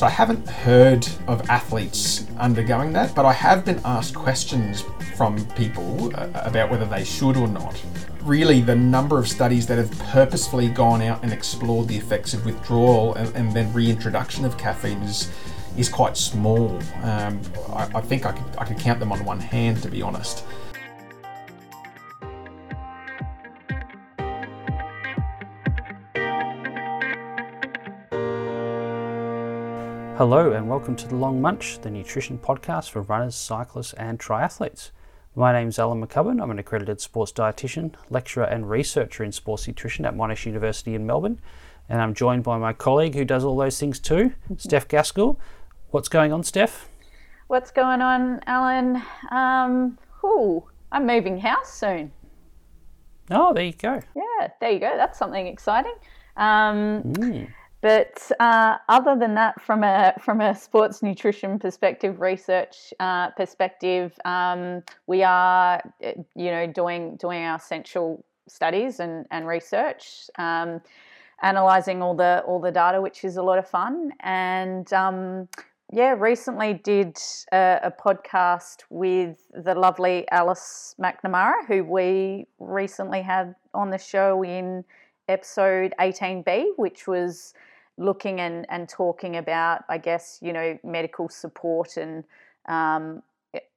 So I haven't heard of athletes undergoing that, but I have been asked questions from people uh, about whether they should or not. Really, the number of studies that have purposefully gone out and explored the effects of withdrawal and, and then reintroduction of caffeine is is quite small. Um, I, I think I could, I could count them on one hand, to be honest. Hello, and welcome to The Long Munch, the nutrition podcast for runners, cyclists, and triathletes. My name's Alan McCubbin. I'm an accredited sports dietitian, lecturer, and researcher in sports nutrition at Monash University in Melbourne. And I'm joined by my colleague who does all those things too, Steph Gaskell. What's going on, Steph? What's going on, Alan? Um, ooh, I'm moving house soon. Oh, there you go. Yeah, there you go. That's something exciting. Um, mm. But uh, other than that, from a from a sports nutrition perspective, research uh, perspective, um, we are you know doing doing our essential studies and and research, um, analyzing all the all the data, which is a lot of fun. And um, yeah, recently did a, a, podcast with the lovely Alice McNamara, who we recently had on the show in episode 18B, which was looking and, and talking about, I guess, you know, medical support and um,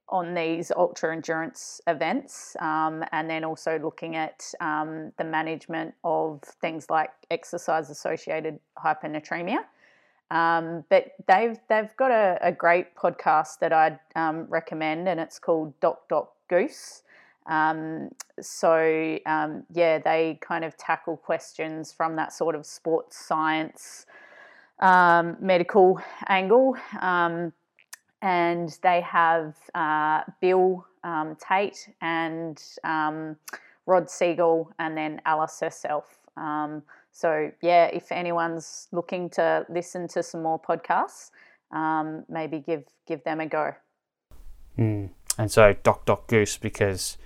on these ultra endurance events, um, and then also looking at um, the management of things like exercise associated hyponatremia. Um, but they've they've got a, a great podcast that I'd um, recommend, and it's called Doc Doc Goose. Um, so um, yeah, they kind of tackle questions from that sort of sports science um, medical angle. Um, and they have uh, Bill um, Tate and um, Rod Siegel, and then Alice herself. So, yeah, if anyone's looking to listen to some more podcasts, maybe give give them a go. Mm. And so, Doc Doc Goose, because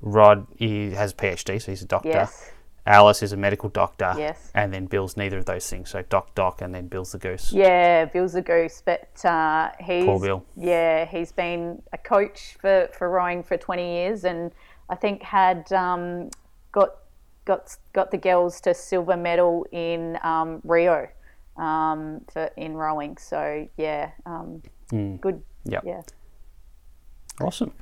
Rod he has a PhD, so he's a doctor. Yes. Alice is a medical doctor. Yes. And then Bill's neither of those things. So Doc Doc and then Bill's the goose. Yeah, Bill's the goose. But uh, he's. Poor Bill. Yeah, he's been a coach for, for rowing for 20 years and I think had um, got, got, got the girls to silver medal in um, Rio um, for, in rowing. So, yeah, mm. good. Yep. Yeah. Awesome.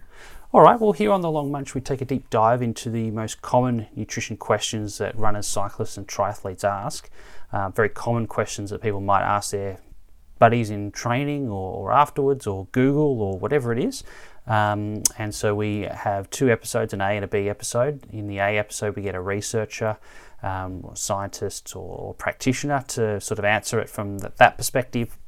All right, well, here on the Long Munch, we take a deep dive into the most common nutrition questions that runners, cyclists, and triathletes ask. Uh, very common questions that people might ask their buddies in training or, or afterwards, or Google, or whatever it is. Um, and so we have two episodes, an A and a B episode. In the A episode, we get a researcher, um, or scientist, or, or, practitioner to sort of answer it from the, that perspective.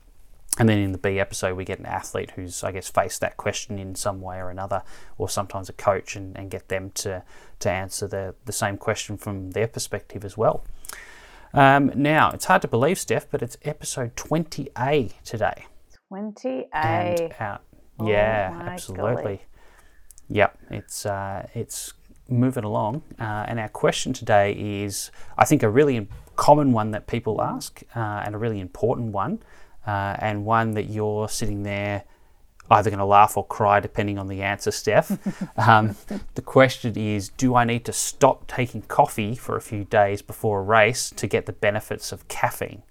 And then in the B episode, we get an athlete who's, I guess, faced that question in some way or another, or sometimes a coach, and, and get them to, to answer the, the same question from their perspective as well. Um, now, it's hard to believe, Steph, but it's episode 20A today. 20A. out. Oh yeah, absolutely. Golly. Yep, it's, uh, it's moving along. Uh, and our question today is, I think, a really common one that people ask, uh, and a really important one uh, and one that you're sitting there either going to laugh or cry depending on the answer, Steph. um, the question is Do I need to stop taking coffee for a few days before a race to get the benefits of caffeine?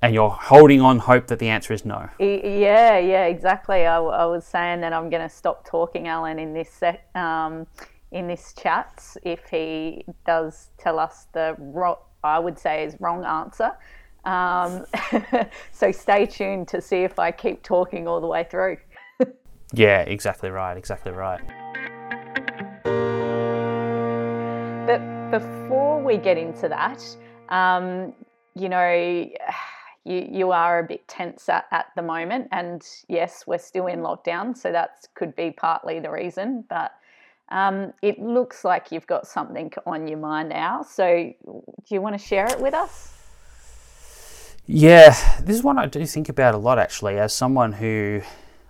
And you're holding on hope that the answer is no. Yeah, yeah, exactly. I, I was saying that I'm going to stop talking, Alan, in this sec, um, in this chat if he does tell us the I would say is wrong answer. Um, so stay tuned to see if I keep talking all the way through. yeah, exactly right, exactly right. But before we get into that, um, you know, you, you are a bit tense at, at the moment. And yes, we're still in lockdown, so that could be partly the reason. But um, it looks like you've got something on your mind now. So do you want to share it with us? Yeah, this is one I do think about a lot actually, as someone who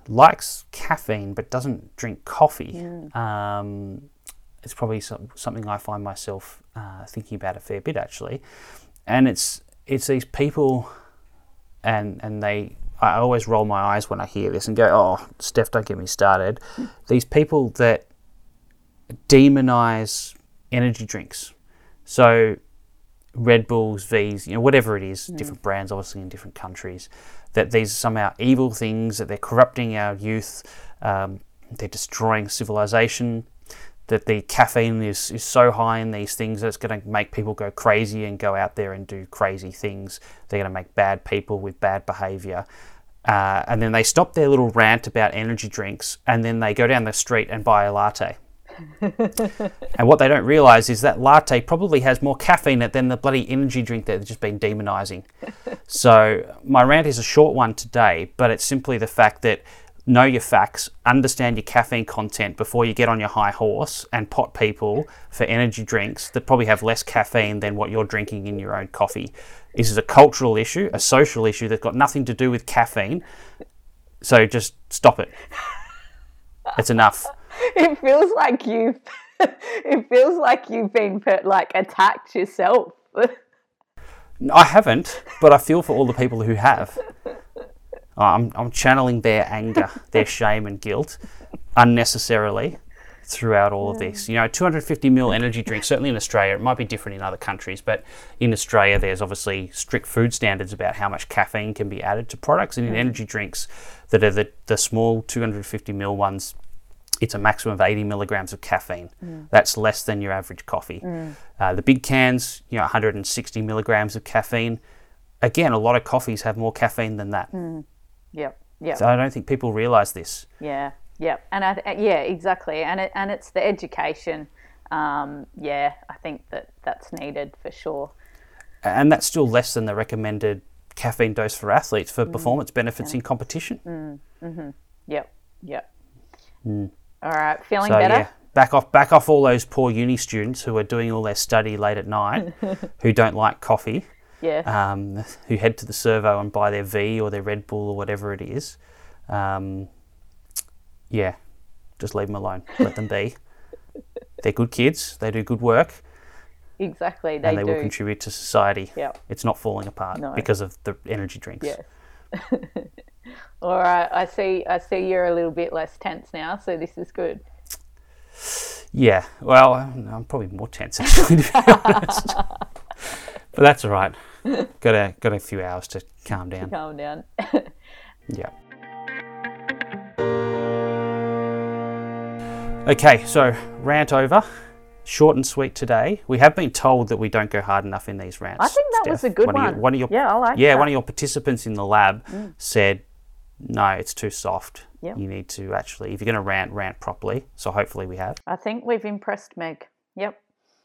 likes caffeine but doesn't drink coffee. Um, it's probably some, something I find myself uh, thinking about a fair bit actually, and it's it's these people, and and they I always roll my eyes when I hear this and go, "Oh, Steph, don't get me started." These people that demonize energy drinks, so Red Bulls, V's, you know, whatever it is, different brands, obviously in different countries, that these are somehow evil things, that they're corrupting our youth, um, they're destroying civilization, that the caffeine is, is so high in these things that it's going to make people go crazy and go out there and do crazy things. They're going to make bad people with bad behavior. Uh, and then they stop their little rant about energy drinks and then they go down the street and buy a latte. and what they don't realize is that latte probably has more caffeine in it than the bloody energy drink that they've just been demonizing. so, my rant is a short one today, but it's simply the fact that know your facts, understand your caffeine content before you get on your high horse and pot people for energy drinks that probably have less caffeine than what you're drinking in your own coffee. This is a cultural issue, a social issue that's got nothing to do with caffeine. So just stop it. It's enough. It feels like you've it feels like you've been put, like attacked yourself. I haven't, but I feel for all the people who have. I'm, I'm channeling their anger, their shame, and guilt unnecessarily throughout all of this. You know, 250 ml energy drink, certainly in Australia, it might be different in other countries, but in Australia, there's obviously strict food standards about how much caffeine can be added to products. And in energy drinks that are the, the small 250 ml ones, it's a maximum of 80 milligrams of caffeine. Mm. That's less than your average coffee. Mm. Uh, the big cans, you know, 160 milligrams of caffeine. Again, a lot of coffees have more caffeine than that. Mm. Yep. Yep. So I don't think people realize this. Yeah, yeah, and I th- yeah, exactly, and it and it's the education. Um, yeah, I think that that's needed for sure. And that's still less than the recommended caffeine dose for athletes for performance benefits in competition. Mm-hmm. Yep, yep. All right, feeling So better. yeah, back off, back off all those poor uni students who are doing all their study late at night, who don't like coffee, Yes. um, who head to the servo and buy their V or their Red Bull or whatever it is. Um, yeah, just leave them alone. Let them be. They're good kids. They do good work, exactly. They and they do. will contribute to society. Yep. It's not falling apart No. because of the energy drinks. Yes. All right. I see. I see you're a little bit less tense now, so this is good. Yeah, well, I'm probably more tense actually, to be honest. but that's all right. Got a got a few hours to calm down. Calm down. Yeah. Okay, so rant over. Short and sweet today. We have been told that we don't go hard enough in these rants. I think that was a good Of your, one. one of your, Yeah, I like yeah, that. Mm. one of your participants in the lab said, "No, it's too soft. Yep. You need to actually, if you're going to rant, rant properly." So hopefully we have. I think we've impressed Meg. Yep.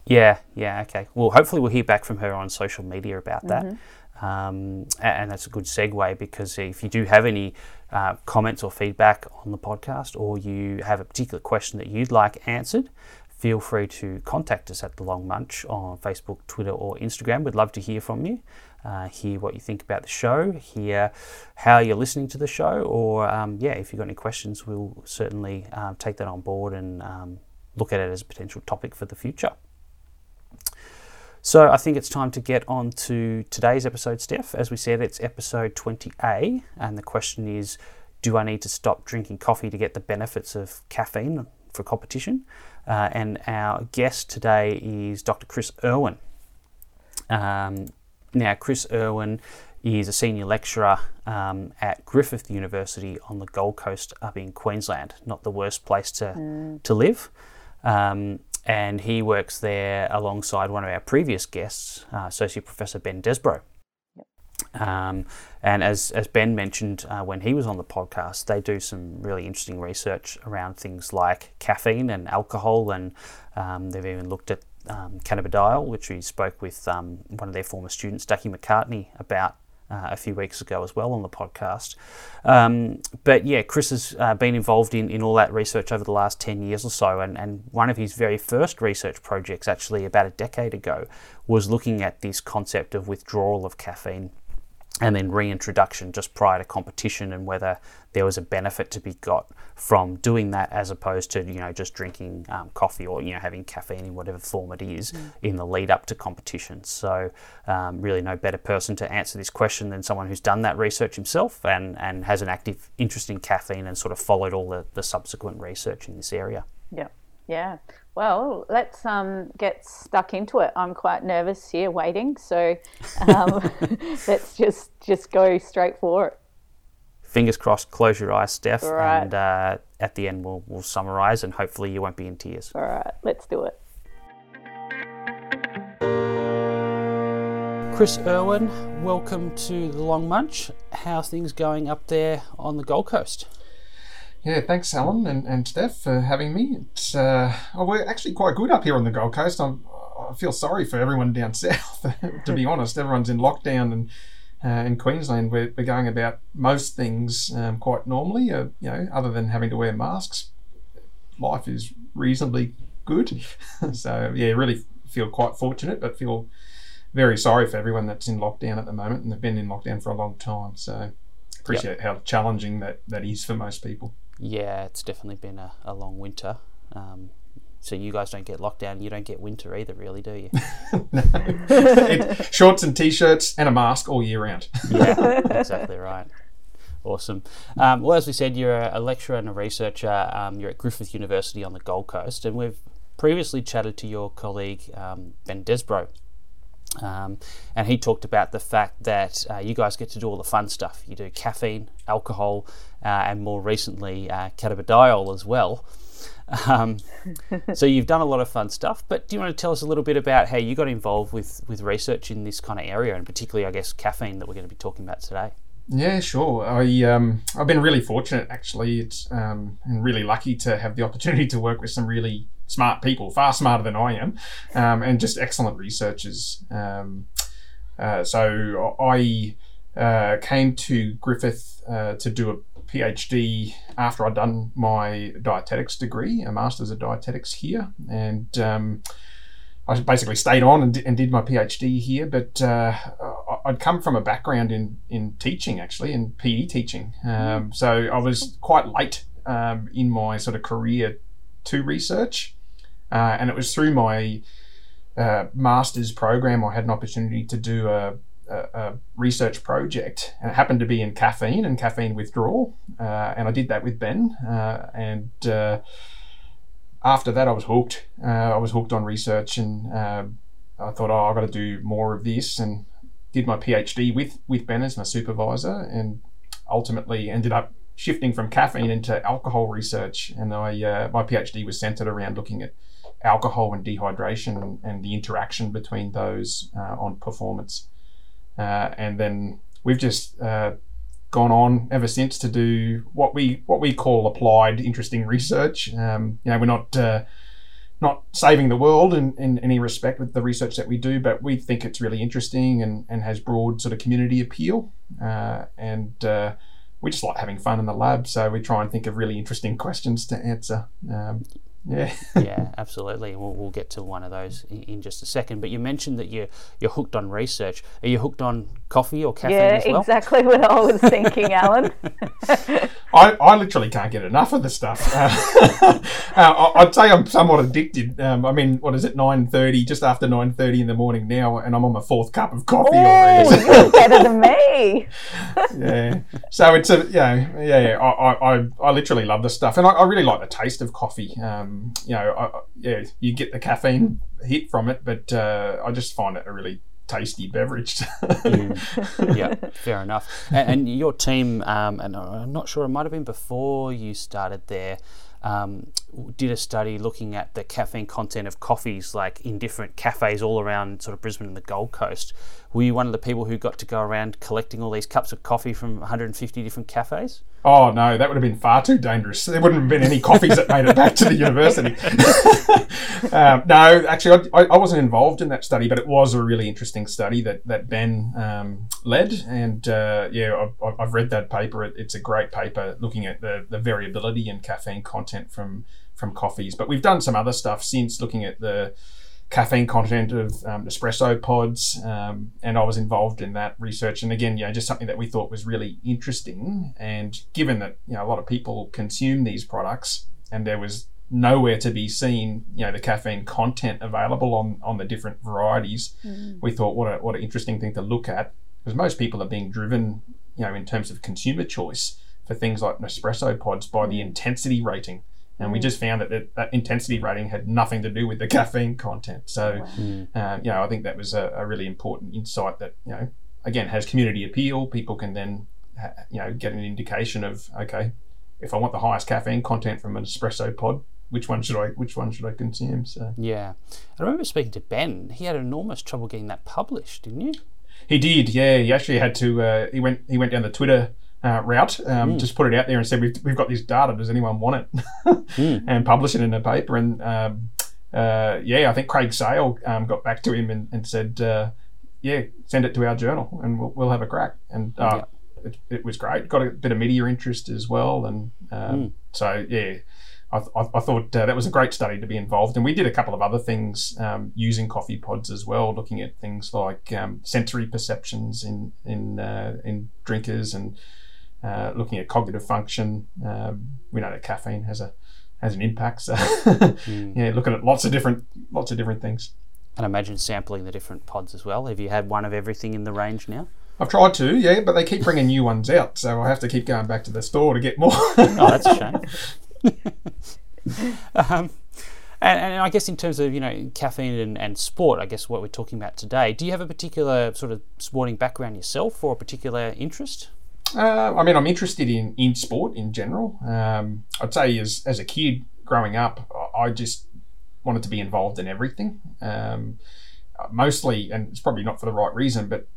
Yeah, yeah, okay. Well, hopefully we'll hear back from her on social media about that. Mm-hmm. Um, and that's a good segue because if you do have any uh, comments or feedback on the podcast or you have a particular question that you'd like answered, feel free to contact us at The Long Munch on Facebook, Twitter, or Instagram. We'd love to hear from you, uh, hear what you think about the show, hear how you're listening to the show, or um, yeah, if you've got any questions, we'll certainly um, take that on board and um, look at it as a potential topic for the future. So I think it's time to get on to today's episode, Steph. As we said, it's episode 20A, and the question is Do I need to stop drinking coffee to get the benefits of caffeine for competition? Uh, and our guest today is Dr. Chris Irwin. Um, now, Chris Irwin is a senior lecturer um, at Griffith University on the Gold Coast up in Queensland. Not the worst place to, to live. Um, and he works there alongside one of our previous guests, uh, Associate Professor Ben Desbrow. Um, and as, as Ben mentioned uh, when he was on the podcast, they do some really interesting research around things like caffeine and alcohol, and um, they've even looked at um, cannabidiol, which we spoke with um, one of their former students, Ducky McCartney, about uh, a few weeks ago as well on the podcast. Um, but yeah, Chris has uh, been involved in, in all that research over the last 10 years or so, and, and one of his very first research projects, actually about a decade ago, was looking at this concept of withdrawal of caffeine and then reintroduction just prior to competition and whether there was a benefit to be got from doing that as opposed to you know just drinking um, coffee or you know having caffeine in whatever form it is mm. in the lead up to competition. So um, really no better person to answer this question than someone who's done that research himself and and has an active interest in caffeine and sort of followed all the, the subsequent research in this area. Yeah. Yeah well, let's um, get stuck into it. I'm quite nervous here, waiting. So um, let's just just go straight for it. Fingers crossed. Close your eyes, Steph, right. and uh, at the end we'll we'll summarise, and hopefully you won't be in tears. All right, let's do it. Chris Irwin, welcome to the Long Munch. How's things going up there on the Gold Coast? Yeah, thanks, Alan and, and Steph, for having me. It's uh, oh, we're actually quite good up here on the Gold Coast. I'm, I feel sorry for everyone down south. to be honest, everyone's in lockdown, and uh, in Queensland, we're, we're going about most things um, quite normally. Uh, you know, other than having to wear masks, life is reasonably good. so yeah, really feel quite fortunate, but feel very sorry for everyone that's in lockdown at the moment and they've been in lockdown for a long time. So appreciate yep. how challenging that, that is for most people. Yeah, it's definitely been a, a long winter. Um, so you guys don't get lockdown, you don't get winter either, really, do you? no. shorts and t-shirts and a mask all year round. yeah, exactly right. Awesome. Um, well, as we said, you're a, lecturer and a researcher. Um, you're at Griffith University on the Gold Coast, and we've previously chatted to your colleague um, Ben Desbrow um, and he talked about the fact that uh, you guys get to do all the fun stuff. You do caffeine, alcohol, and more recently, uh, cannabidiol as well. Um, so you've done a lot of fun stuff. But do you want to tell us a little bit about how you got involved with, with research in this kind of area, and particularly, I guess, caffeine that we're going to be talking about today? Yeah, sure. I um, I've been really fortunate actually, it's, um, and really lucky to have the opportunity to work with some really smart people, far smarter than I am, um, and just excellent researchers. Um, uh, so I uh, came to Griffith uh, to do a PhD after I'd done my dietetics degree, a master's of dietetics here, and um, I basically stayed on and, and, did my PhD here. But uh, I'd come from a background in in teaching, actually, in PE teaching. Um, so I was quite late um, in my sort of career to research. Uh, and it was through my uh, master's program I had an opportunity to do a, a, research project. And it happened to be in caffeine and caffeine withdrawal. Uh, and I did that with Ben. Uh, and uh, after that, I was hooked. Uh, I was hooked on research and I thought, oh, I've got to do more of this. And did my PhD with, with Ben as my supervisor and ultimately ended up shifting from caffeine into alcohol research. And I, my PhD was centered around looking at alcohol and dehydration and, and the interaction between those uh, on performance. Uh, and then we've just uh, gone on ever since to do what we what we call applied interesting research. Um, you know, we're not uh, not saving the world in, in any respect with the research that we do, but we think it's really interesting and, and has broad sort of community appeal. Uh, and uh, we just like having fun in the lab, so we try and think of really interesting questions to answer. Um, yeah. yeah, absolutely. We'll, we'll get to one of those in, in, just a second. But you mentioned that you're you're hooked on research. Are you hooked on coffee or caffeine yeah, as well? exactly what I was thinking, Alan. I, I literally can't get enough of the stuff. Uh, uh, I'd say I'm somewhat addicted. Um, I mean, what is it? Nine thirty, just after nine thirty in the morning now, and I'm on my fourth cup of coffee already. You're better than me. yeah. So it's a yeah yeah. yeah I, I I literally love the stuff, and I, I really like the taste of coffee. Um, um, you know, I, yeah, you get the caffeine hit from it, but uh, I just find it a really tasty beverage. mm. Yeah, fair enough. And, and your team, um, and I'm not sure, it might have been before you started there. Um, did a study looking at the caffeine content of coffees, like in different cafes all around sort of Brisbane and the Gold Coast. Were you one of the people who got to go around collecting all these cups of coffee from 150 different cafes? Oh no, that would have been far too dangerous. There wouldn't have been any coffees that made it back to the university. um, no, actually, I, I, wasn't involved in that study, but it was a really interesting study that that Ben um, led, and uh, yeah, I've, I've, read that paper. It, it's a great paper looking at the, the variability in caffeine content from from coffees. But we've done some other stuff since looking at the caffeine content of um, espresso pods, um, and I was involved in that research. And again, you know, just something that we thought was really interesting. And given that you know a lot of people consume these products, and there was nowhere to be seen, you know, the caffeine content available on on the different varieties, mm. we thought what a what an interesting thing to look at because most people are being driven, you know, in terms of consumer choice for things like Nespresso pods by the mm. intensity rating and we just found that, that that intensity rating had nothing to do with the caffeine content. So, mm. uh, you know, I think that was a, a, really important insight that you know, again, has community appeal. People can then, ha- you know, get an indication of okay, if I want the highest caffeine content from an espresso pod, which one should I which one should I consume? So yeah, I remember speaking to Ben. He had enormous trouble getting that published, didn't you? He did. Yeah, he actually had to. Uh, he went. He went down the Twitter uh, route. Um, mm. Just put it out there and said, we've, we've got this data. Does anyone want it? mm. And publish it in a paper. And um, uh, yeah, I think Craig Sale um, got back to him and, and said, uh, yeah, send it to our journal and we'll, we'll have a crack. And uh, it, it, was great. Got a bit of media interest as well. And mm. so, yeah. I, th- I, thought uh, that was a great study to be involved in. We did a couple of other things um, using coffee pods as well, looking at things like um, sensory perceptions in in uh, in drinkers and uh, looking at cognitive function. Um, we know that caffeine has a has an impact. So mm. yeah, looking at lots of different lots of different things. And imagine sampling the different pods as well. Have you had one of everything in the range now? I've tried to, yeah, but they keep bringing new ones out, so I have to keep going back to the store to get more. oh, that's a shame. um, and, and, I guess in terms of you know caffeine and, and sport, I guess what we're talking about today. Do you have a particular sort of sporting background yourself, or a particular interest? Uh, I mean, I'm interested in, in sport in general. Um, I'd say as, as a kid growing up, I just wanted to be involved in everything. Um, mostly, and it's probably not for the right reason, but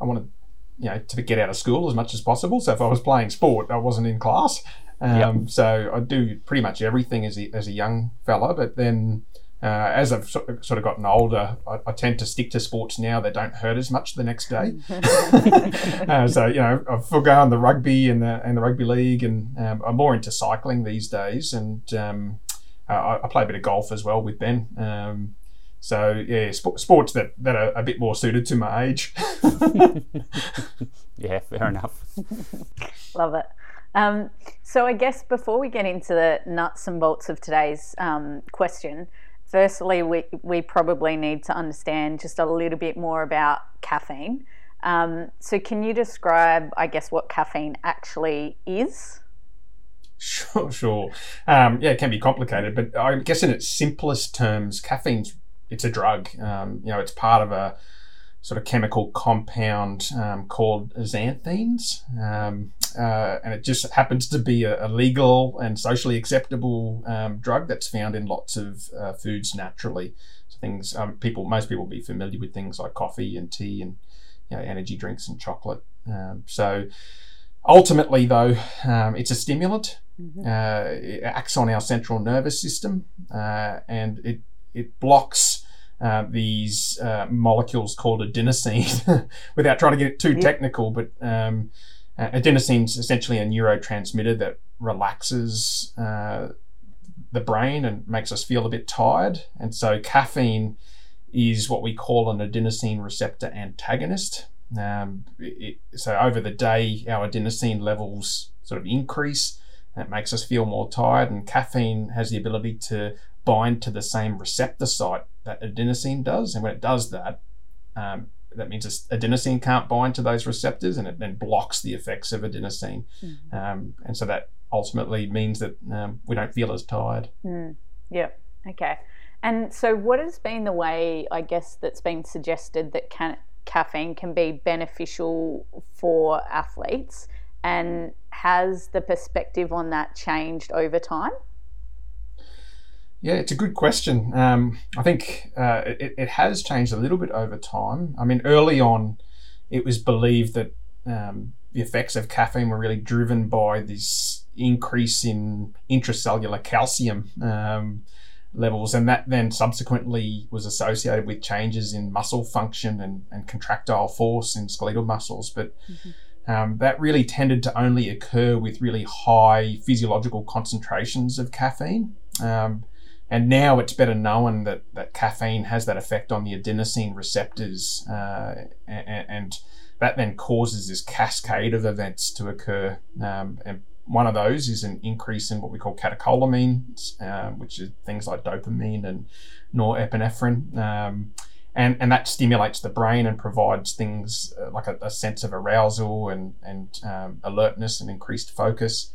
I wanted, you know, to get out of school as much as possible. So if I was playing sport, I wasn't in class. Um, yep. So I do pretty much everything as a, as a young fella. But then uh, as I've sort of gotten older, I, I, tend to stick to sports now that don't hurt as much the next day. uh, so you know, I've forgone the rugby and the and the rugby league, and um, I'm more into cycling these days. And um, I, I, play a bit of golf as well with Ben. Um, so yeah, sp- sports that that are a bit more suited to my age. yeah, fair enough. Love it. Um, so I guess before we get into the nuts and bolts of today's um, question, firstly, we, we probably need to understand just a little bit more about caffeine. Um, so, can you describe, I guess, what caffeine actually is? Sure, sure. Um, yeah, it can be complicated, but I guess in its simplest terms, caffeine's it's a drug. Um, you know, it's part of a sort of chemical compound um, called xanthines. Um, uh, and it just happens to be a, a legal and socially acceptable um, drug that's found in lots of uh, foods naturally. So things um, people, most people, will be familiar with things like coffee and tea and you know, energy drinks and chocolate. Um, so ultimately, though, um, it's a stimulant. Mm-hmm. Uh, it acts on our central nervous system, uh, and it it blocks uh, these uh, molecules called adenosine, without trying to get too technical, but um, uh, adenosine is essentially a neurotransmitter that relaxes uh, the brain and makes us feel a bit tired. And so caffeine is what we call an adenosine receptor antagonist. Um, it, so over the day, our adenosine levels sort of increase. That makes us feel more tired, and caffeine has the ability to bind to the same receptor site that adenosine does. And when it does that, um, that means adenosine can't bind to those receptors and it then blocks the effects of adenosine. Mm. Um, and so that ultimately means that um, we don't feel as tired. Mm. Yeah, okay. And so, what has been the way, I guess, that's been suggested that can, caffeine can be beneficial for athletes? And has the perspective on that changed over time? Yeah, it's a good question. Um, I think uh, it, it has changed a little bit over time. I mean, early on, it was believed that um, the effects of caffeine were really driven by this increase in intracellular calcium um, levels, and that then subsequently was associated with changes in muscle function and, and contractile force in skeletal muscles. But mm-hmm. Um, that really tended to only occur with really high physiological concentrations of caffeine. Um, and now it's better known that, that caffeine has that effect on the adenosine receptors, uh, and, and, that then causes this cascade of events to occur. Um, and one of those is an increase in what we call catecholamines, uh, which is things like dopamine and norepinephrine. Um, and, and that stimulates the brain and provides things uh, like a, a, sense of arousal and, and um, alertness and increased focus.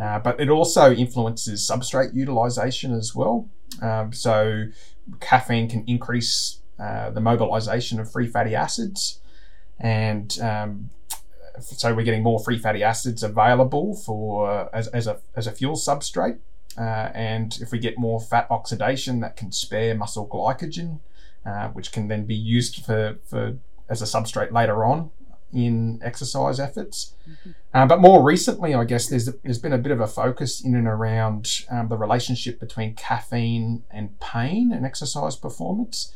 Uh, but it also influences substrate utilization as well. Um, so, caffeine can increase uh, the mobilization of free fatty acids, and um, so we're getting more free fatty acids available for as, as a as a fuel substrate. Uh, and if we get more fat oxidation, that can spare muscle glycogen, uh, which can then be used for, for as a substrate later on in exercise efforts. Mm-hmm. Uh, but more recently, I guess there's there's been a bit of a focus in and around um, the relationship between caffeine and pain and exercise performance.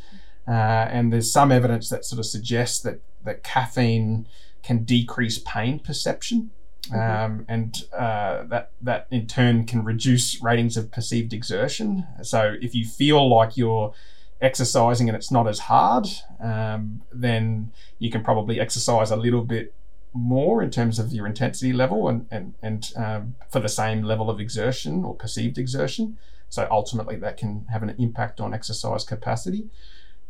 Uh, and there's some evidence that sort of suggests that that caffeine can decrease pain perception. Mm-hmm. Um, and uh, that that in turn can reduce ratings of perceived exertion. So if you feel like you're exercising and it's not as hard, um, then you can probably exercise a little bit more in terms of your intensity level and and and um, for the same level of exertion or perceived exertion. So ultimately, that can have an impact on exercise capacity.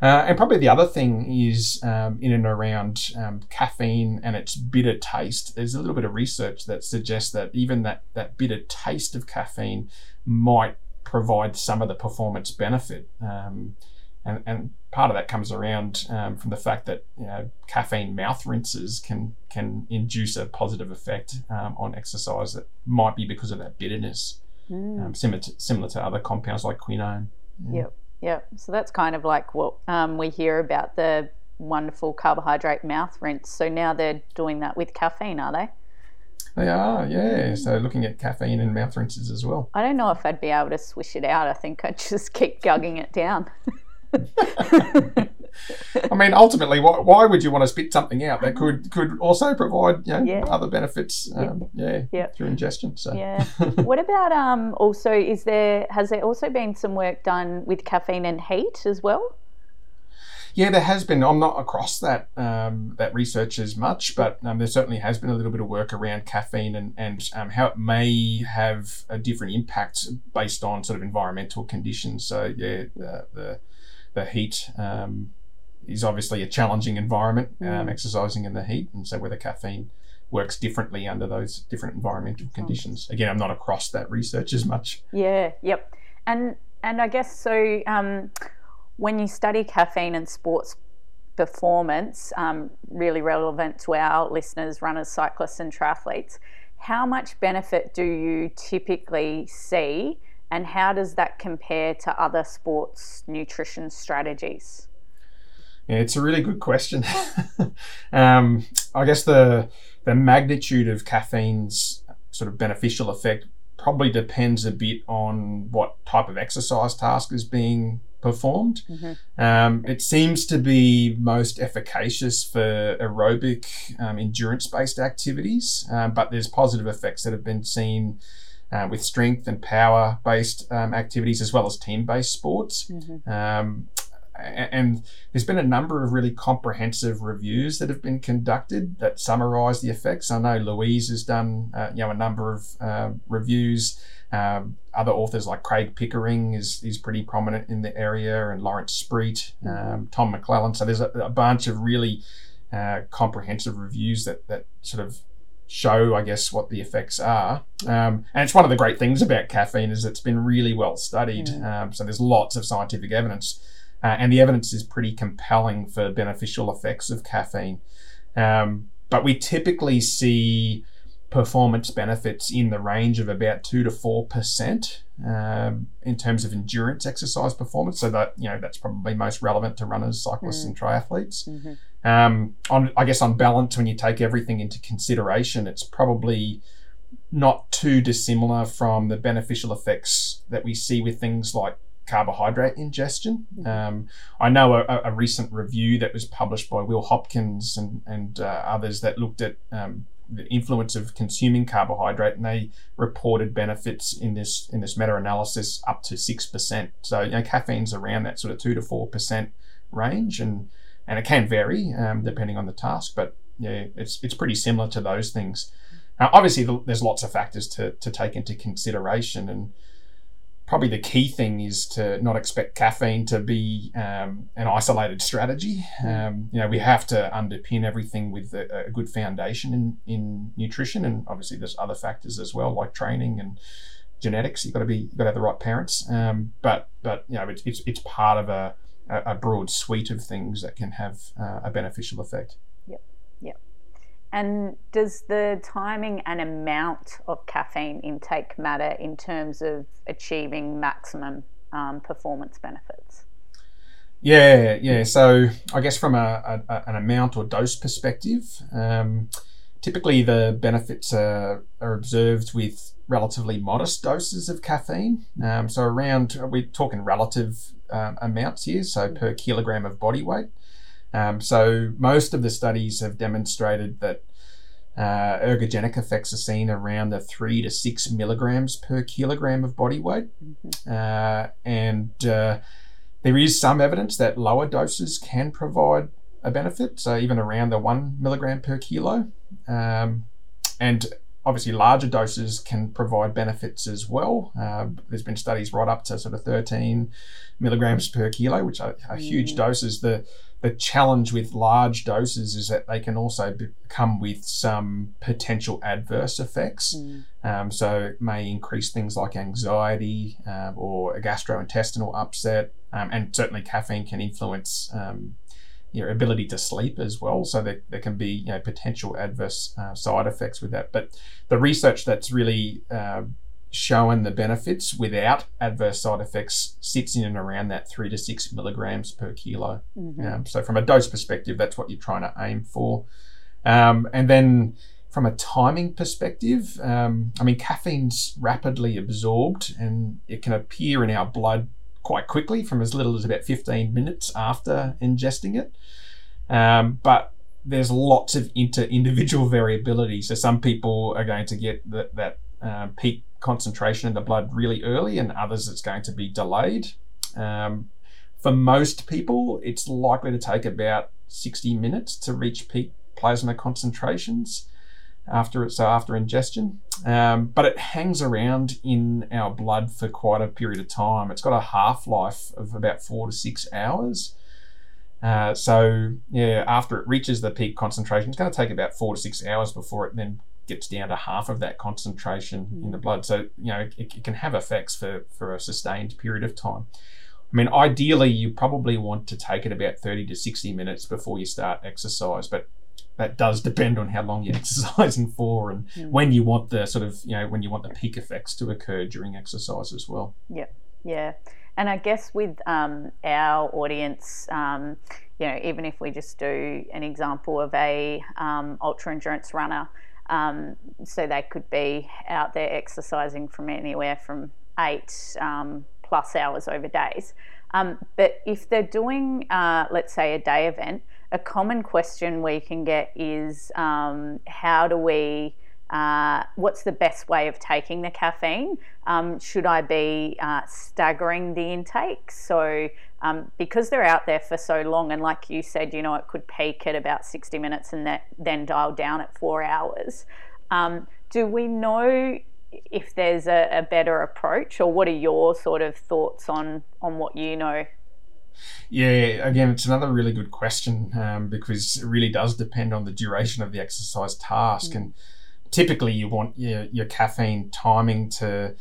Uh, and probably the other thing is um, in and around um, caffeine and its bitter taste. There's a little bit of research that suggests that even that, that bitter taste of caffeine might provide some of the performance benefit. Um, and, and part of that comes around um, from the fact that you know, caffeine mouth rinses can can induce a positive effect um, on exercise that might be because of that bitterness, mm. similar, to, similar to other compounds like quinine. Yeah. Yep. Yeah, so that's kind of like what um, we hear about the wonderful carbohydrate mouth rinse. So now they're doing that with caffeine, are they? They are, yeah. So looking at caffeine and mouth rinses as well. I don't know if I'd be able to swish it out. I think I'd just keep gugging it down. I mean, ultimately, why, why, would you want to spit something out that could could also provide you know, yeah. other benefits? Um, yeah, yeah, through ingestion. So yeah. what about um? Also, is there has there also been some work done with caffeine and heat as well? Yeah, there has been. I'm not across that um, that research as much, but um, there certainly has been a little bit of work around caffeine and and um, how it may have a different impact based on sort of environmental conditions. So yeah, the, the the heat um, is obviously a challenging environment, um, mm. exercising in the heat, and so whether caffeine works differently under those different environmental conditions. Again, I'm not across that research as much. Yeah, yep, and and I guess so. Um, when you study caffeine and sports performance, um, really relevant to our listeners, runners, cyclists, and triathletes, how much benefit do you typically see? And how does that compare to other sports nutrition strategies? Yeah, it's a really good question. um, I guess the the magnitude of caffeine's sort of beneficial effect probably depends a bit on what type of exercise task is being performed. Mm-hmm. Um, it seems to be most efficacious for aerobic um, endurance based activities, um, but there's positive effects that have been seen uh, with strength and power based um, activities as well as team based sports. Mm-hmm. Um, and there's been a number of really comprehensive reviews that have been conducted that summarize the effects. I know Louise has done uh, you know a number of uh, reviews. Um, other authors like Craig Pickering is, is pretty prominent in the area, and Lawrence Spriet, mm-hmm. um, Tom McLellan. So there's a, a bunch of really uh, comprehensive reviews that that sort of show, I guess, what the effects are. Um, and it's one of the great things about caffeine is it's been really well studied. Mm. Um, so there's lots of scientific evidence, uh, and the evidence is pretty compelling for beneficial effects of caffeine. Um, but we typically see performance benefits in the range of about two to four percent um, in terms of endurance exercise performance. So that you know that's probably most relevant to runners, cyclists, mm. and triathletes. Mm-hmm. Um, on, I guess on balance, when you take everything into consideration, it's probably not too dissimilar from the beneficial effects that we see with things like carbohydrate ingestion. Um, I know a, a, recent review that was published by Will Hopkins and, and uh, others that looked at um, the influence of consuming carbohydrate, and they reported benefits in this in this meta-analysis up to six percent. So you know, caffeine's around that sort of two to four percent range, and and it can vary um, depending on the task, but yeah, it's it's pretty similar to those things. Now, obviously, there's lots of factors to to take into consideration, and probably the key thing is to not expect caffeine to be um, an isolated strategy. Um, you know, we have to underpin everything with a, a, good foundation in, in nutrition, and obviously there's other factors as well, like training and genetics. You've got to be, you've got to have the right parents. Um, but but you know, it's, it's, it's part of a, a broad suite of things that can have uh, a beneficial effect. Yep. Yep. And does the timing and amount of caffeine intake matter in terms of achieving maximum um, performance benefits? Yeah, yeah. So I guess from a, a an amount or dose perspective, um, typically the benefits are, are, observed with relatively modest doses of caffeine. Um, so around, we're talking relative um, amounts here, so per kilogram of body weight. Um, so most of the studies have demonstrated that uh, ergogenic effects are seen around the three to six milligrams per kilogram of body weight, mm-hmm. uh, and uh, there is some evidence that lower doses can provide a benefit. So even around the one milligram per kilo, um, and obviously larger doses can provide benefits as well. Uh, there's been studies right up to sort of 13 milligrams per kilo, which are, are huge mm. doses. The the challenge with large doses is that they can also be, come with some potential adverse effects. Mm. Um, so it may increase things like anxiety um, or a gastrointestinal upset, um, and certainly caffeine can influence um, your ability to sleep as well. So there, there can be you know, potential adverse uh, side effects with that. But the research that's really uh, shown the benefits without adverse side effects sits in and around that three to six milligrams per kilo. Mm-hmm. Um, so from a dose perspective, that's what you're trying to aim for. Um, and then from a timing perspective, um, I mean, caffeine's rapidly absorbed and it can appear in our blood quite quickly from as little as about 15 minutes after ingesting it. Um, but there's lots of inter individual variability. So some people are going to get that, uh, peak concentration in the blood really early, and others it's going to be delayed. Um, for most people, it's likely to take about 60 minutes to reach peak plasma concentrations after it, so after ingestion. Um, but it hangs around in our blood for quite a period of time. It's got a half life of about four to six hours. Uh, so yeah, after it reaches the peak concentration, it's going to take about four to six hours before it then gets down to half of that concentration mm. in the mm. blood. So, you know, it, it, can have effects for, for a sustained period of time. I mean, ideally, you probably want to take it about 30 to 60 minutes before you start exercise, but that does depend on how long you're exercising for and mm. when you want the sort of, you know, when you want the peak effects to occur during exercise as well. Yeah, yeah. And I guess with um, our audience, um, you know, even if we just do an example of a um, ultra endurance runner, um, so they could be out there exercising from anywhere from eight um, plus hours over days. Um, but if they're doing, uh, let's say, a day event, a common question we can get is um, how do we uh, what's the best way of taking the caffeine? Um, should I be uh, staggering the intake? So, um, because they're out there for so long, and like you said, you know, it could peak at about 60 minutes and that, then dial down at four hours. Um, do we know if there's a, a better approach, or what are your sort of thoughts on on what you know yeah, again, it's another really good question um, because it really does depend on the duration of the exercise task. Mm. And typically you want your, your caffeine timing to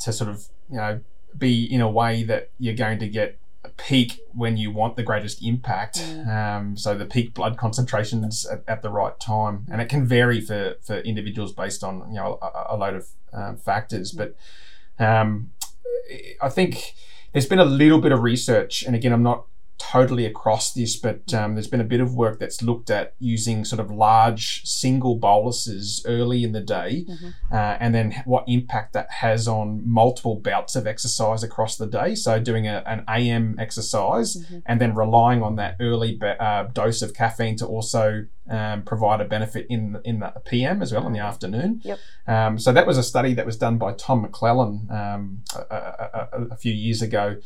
to sort of you know be in a way that you're going to get a peak when you want the greatest impact. Mm. Um, so the peak blood concentrations at, at, the right time, and it can vary for for individuals based on you know a, a load of um, factors. But um, I think there's been a little bit of research, and again, I'm not totally across this, but um, there's been a bit of work that's looked at using sort of large single boluses early in the day, mm-hmm. uh, and then what impact that has on multiple bouts of exercise across the day. So doing a, an AM exercise mm-hmm. and then relying on that early uh, dose of caffeine to also um, provide a benefit in in the PM as well in the afternoon. Yep. Um, so that was a study that was done by Tom McLellan um, a, a, a, few years ago.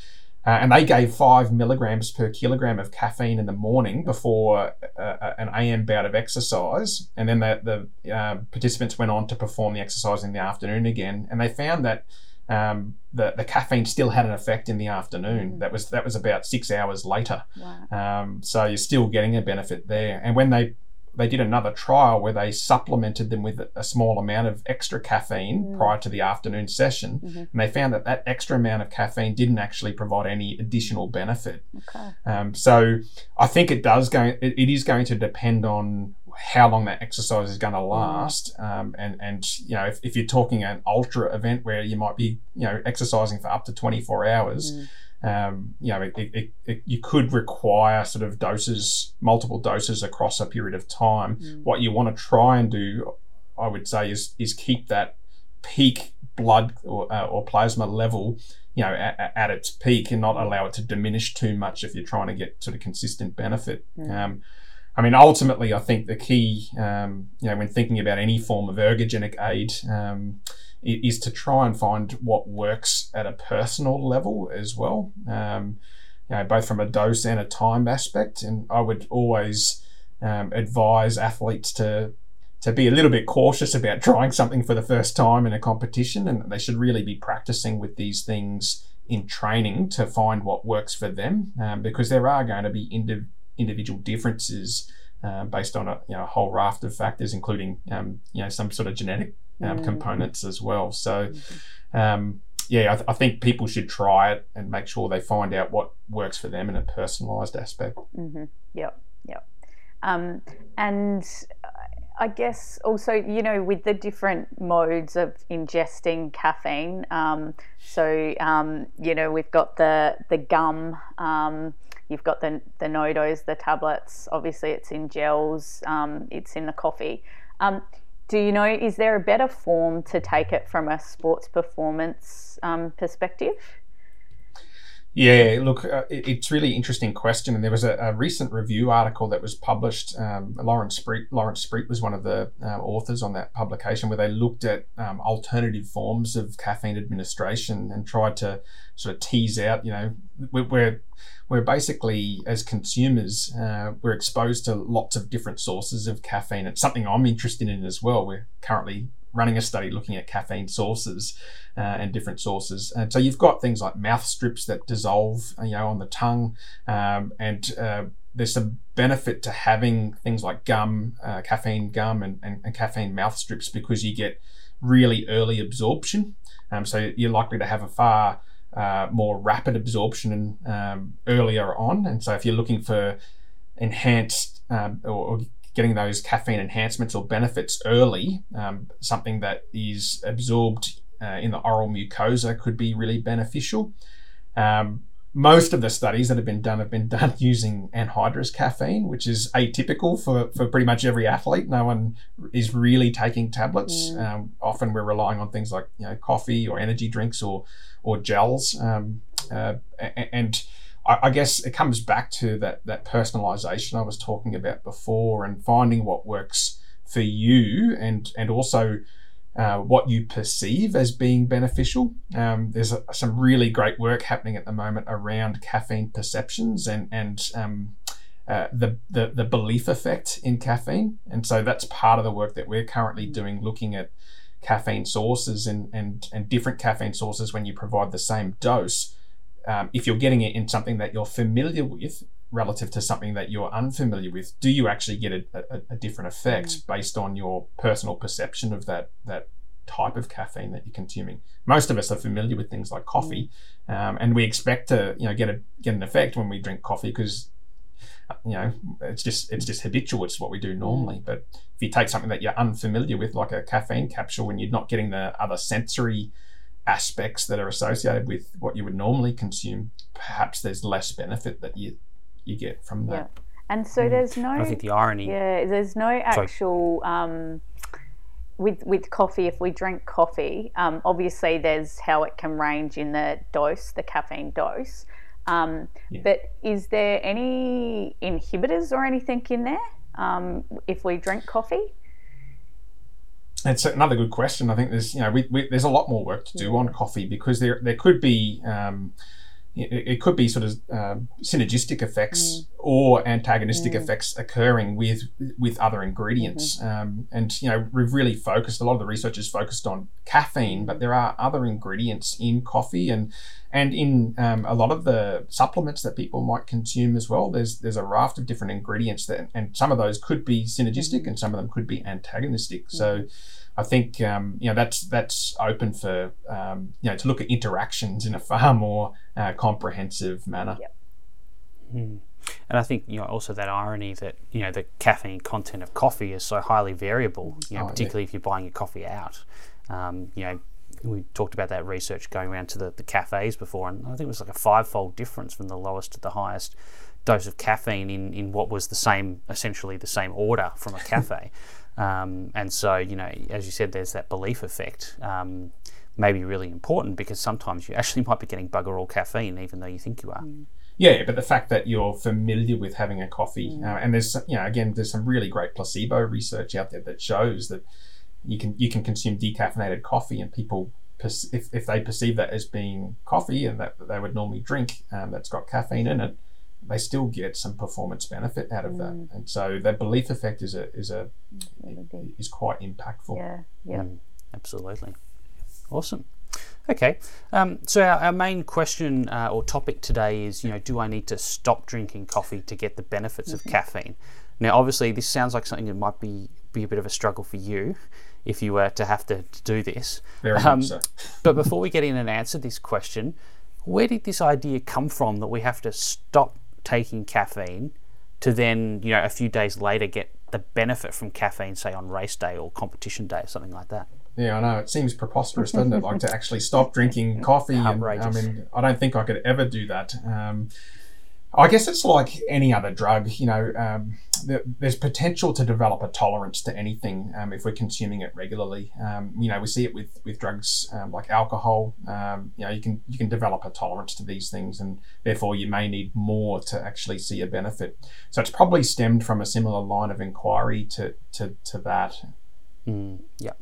Uh, and they gave five milligrams per kilogram of caffeine in the morning before uh, uh an AM bout of exercise. And then the, the uh, participants went on to perform the exercise in the afternoon again. And they found that um, the, the caffeine still had an effect in the afternoon. Mm. That was that was about six hours later. Wow. Um, so you're still getting a benefit there. And when they they did another trial where they supplemented them with a small amount of extra caffeine mm. prior to the afternoon session, mm-hmm. and they found that that extra amount of caffeine didn't actually provide any additional benefit. Okay. Um, so I think it does go. It, it is going to depend on how long that exercise is going to mm. last, um, and and you know if, if you're talking an ultra event where you might be you know exercising for up to 24 hours. Mm um, you know, it, it, it, you could require sort of doses, multiple doses across a period of time. Mm. What you want to try and do, I would say, is is keep that peak blood or, uh, or plasma level, you know, at, at, its peak, and not allow it to diminish too much if you're trying to get sort of consistent benefit. Mm. Um, I mean, ultimately, I think the key, um, you know, when thinking about any form of ergogenic aid, um, is to try and find what works at a personal level as well. Um, you know, both from a dose and a time aspect. And I would always um, advise athletes to to be a little bit cautious about trying something for the first time in a competition, and they should really be practicing with these things in training to find what works for them, um, because there are going to be indiv- individual differences. Uh, based on a, you know, whole raft of factors, including um, you know some sort of genetic um, mm. components as well. So, um, yeah, I, th- I, think people should try it and make sure they find out what works for them in a personalised aspect. Mm-hmm. Yep, yep. Um, and I guess also, you know, with the different modes of ingesting caffeine, um, so um, you know, we've got the the gum. Um, you've got the the NoDoz, the tablets. Obviously, it's in gels. Um, it's in the coffee. Do you know, is there a better form to take it from a sports performance um, perspective? Yeah, look, uh, it, it's really interesting question, and there was a, a recent review article that was published. Um, Lawrence Spriet, Lawrence Spriet was one of the uh, authors on that publication, where they looked at um, alternative forms of caffeine administration and tried to sort of tease out, you know, we're we're basically as consumers uh, we're exposed to lots of different sources of caffeine. It's something I'm interested in as well. We're currently running a study looking at caffeine sources uh, and different sources. And so you've got things like mouth strips that dissolve, you know, on the tongue, um, and uh, there's some benefit to having things like gum, uh, caffeine gum, and, and, and, caffeine mouth strips because you get really early absorption. Um, so you're likely to have a far uh, more rapid absorption um, earlier on. And so if you're looking for enhanced um, or, or getting those caffeine enhancements or benefits early, um, something that is absorbed uh, in the oral mucosa could be really beneficial. Um, most of the studies that have been done have been done using anhydrous caffeine, which is atypical for, for pretty much every athlete. No one is really taking tablets. Mm. Um, often we're relying on things like you know coffee or energy drinks or or gels. Um, uh, and I, I, guess it comes back to that that personalization I was talking about before, and finding what works for you, and and also uh, what you perceive as being beneficial. Um, there's a, some really great work happening at the moment around caffeine perceptions and and um, uh, the, the the belief effect in caffeine, and so that's part of the work that we're currently doing, looking at caffeine sources and and and different caffeine sources when you provide the same dose um, if you're getting it in something that you're familiar with relative to something that you're unfamiliar with, do you actually get a, a, a different effect mm. based on your personal perception of that that type of caffeine that you're consuming? Most of us are familiar with things like coffee, mm. um, and we expect to you know get a get an effect when we drink coffee because you know it's just it's just habitual. It's what we do normally. Mm. But if you take something that you're unfamiliar with, like a caffeine capsule, and you're not getting the other sensory aspects that are associated with what you would normally consume, perhaps there's less benefit that you you get from that. Yeah. And so there's no. I think the irony. Yeah, there's no actual. Um, with with coffee, if we drink coffee, um, obviously there's how it can range in the dose, the caffeine dose. Um, yeah. But is there any inhibitors or anything in there um, if we drink coffee? It's another good question. I think there's you know we, we, there's a lot more work to do yeah. on coffee because there there could be um, it, could be sort of um, synergistic effects mm. or antagonistic mm. effects occurring with with other ingredients. Mm-hmm. Um, and you know, we've really focused. A lot of the research is focused on caffeine, but there are other ingredients in coffee and and in um, a lot of the supplements that people might consume as well. There's there's a raft of different ingredients that, and some of those could be synergistic, mm-hmm. and some of them could be antagonistic. Mm-hmm. So I think um, you know that's that's open for um, you know to look at interactions in a far more uh, comprehensive manner. Yep. Mm. And I think you know also that irony that you know the caffeine content of coffee is so highly variable. You know, oh, particularly yeah. if you're buying your coffee out. Um, you know, we talked about that research going around to the, the cafes before, and I think it was like a five-fold difference from the lowest to the highest dose of caffeine in, in what was the same, essentially the same order from a cafe. Um, and so, you know, as you said, there's that belief effect. Um, may be really important because sometimes you actually might be getting bugger all caffeine, even though you think you are. Mm. Yeah, but the fact that you're familiar with having a coffee, mm. uh, and there's, you know, again, there's some really great placebo research out there that shows that you can you can consume decaffeinated coffee, and people, if, if they perceive that as being coffee and that they would normally drink, um, that's got caffeine in it, they still get some performance benefit out of mm. that. And so that belief effect is a is a really is quite impactful. Yeah, yeah, mm, absolutely. Awesome. Okay, um, so our, our, main question uh, or topic today is, you know, do I need to stop drinking coffee to get the benefits mm-hmm. of caffeine? Now, obviously, this sounds like something that might be be a bit of a struggle for you if you were to have to, to do this. Very um, so. but before we get in and answer this question, where did this idea come from that we have to stop taking caffeine to then, you know, a few days later get the benefit from caffeine, say on race day or competition day or something like that. Yeah, I know. It seems preposterous, doesn't it? Like to actually stop drinking coffee. And, I mean, I don't think I could ever do that. Um, I guess it's like any other drug. You know, um, there's potential to develop a tolerance to anything um, if we're consuming it regularly. Um, you know, we see it with with drugs um, like alcohol. Um, you know, you can you can develop a tolerance to these things, and therefore you may need more to actually see a benefit. So it's probably stemmed from a similar line of inquiry to to, to that. Mm, yeah.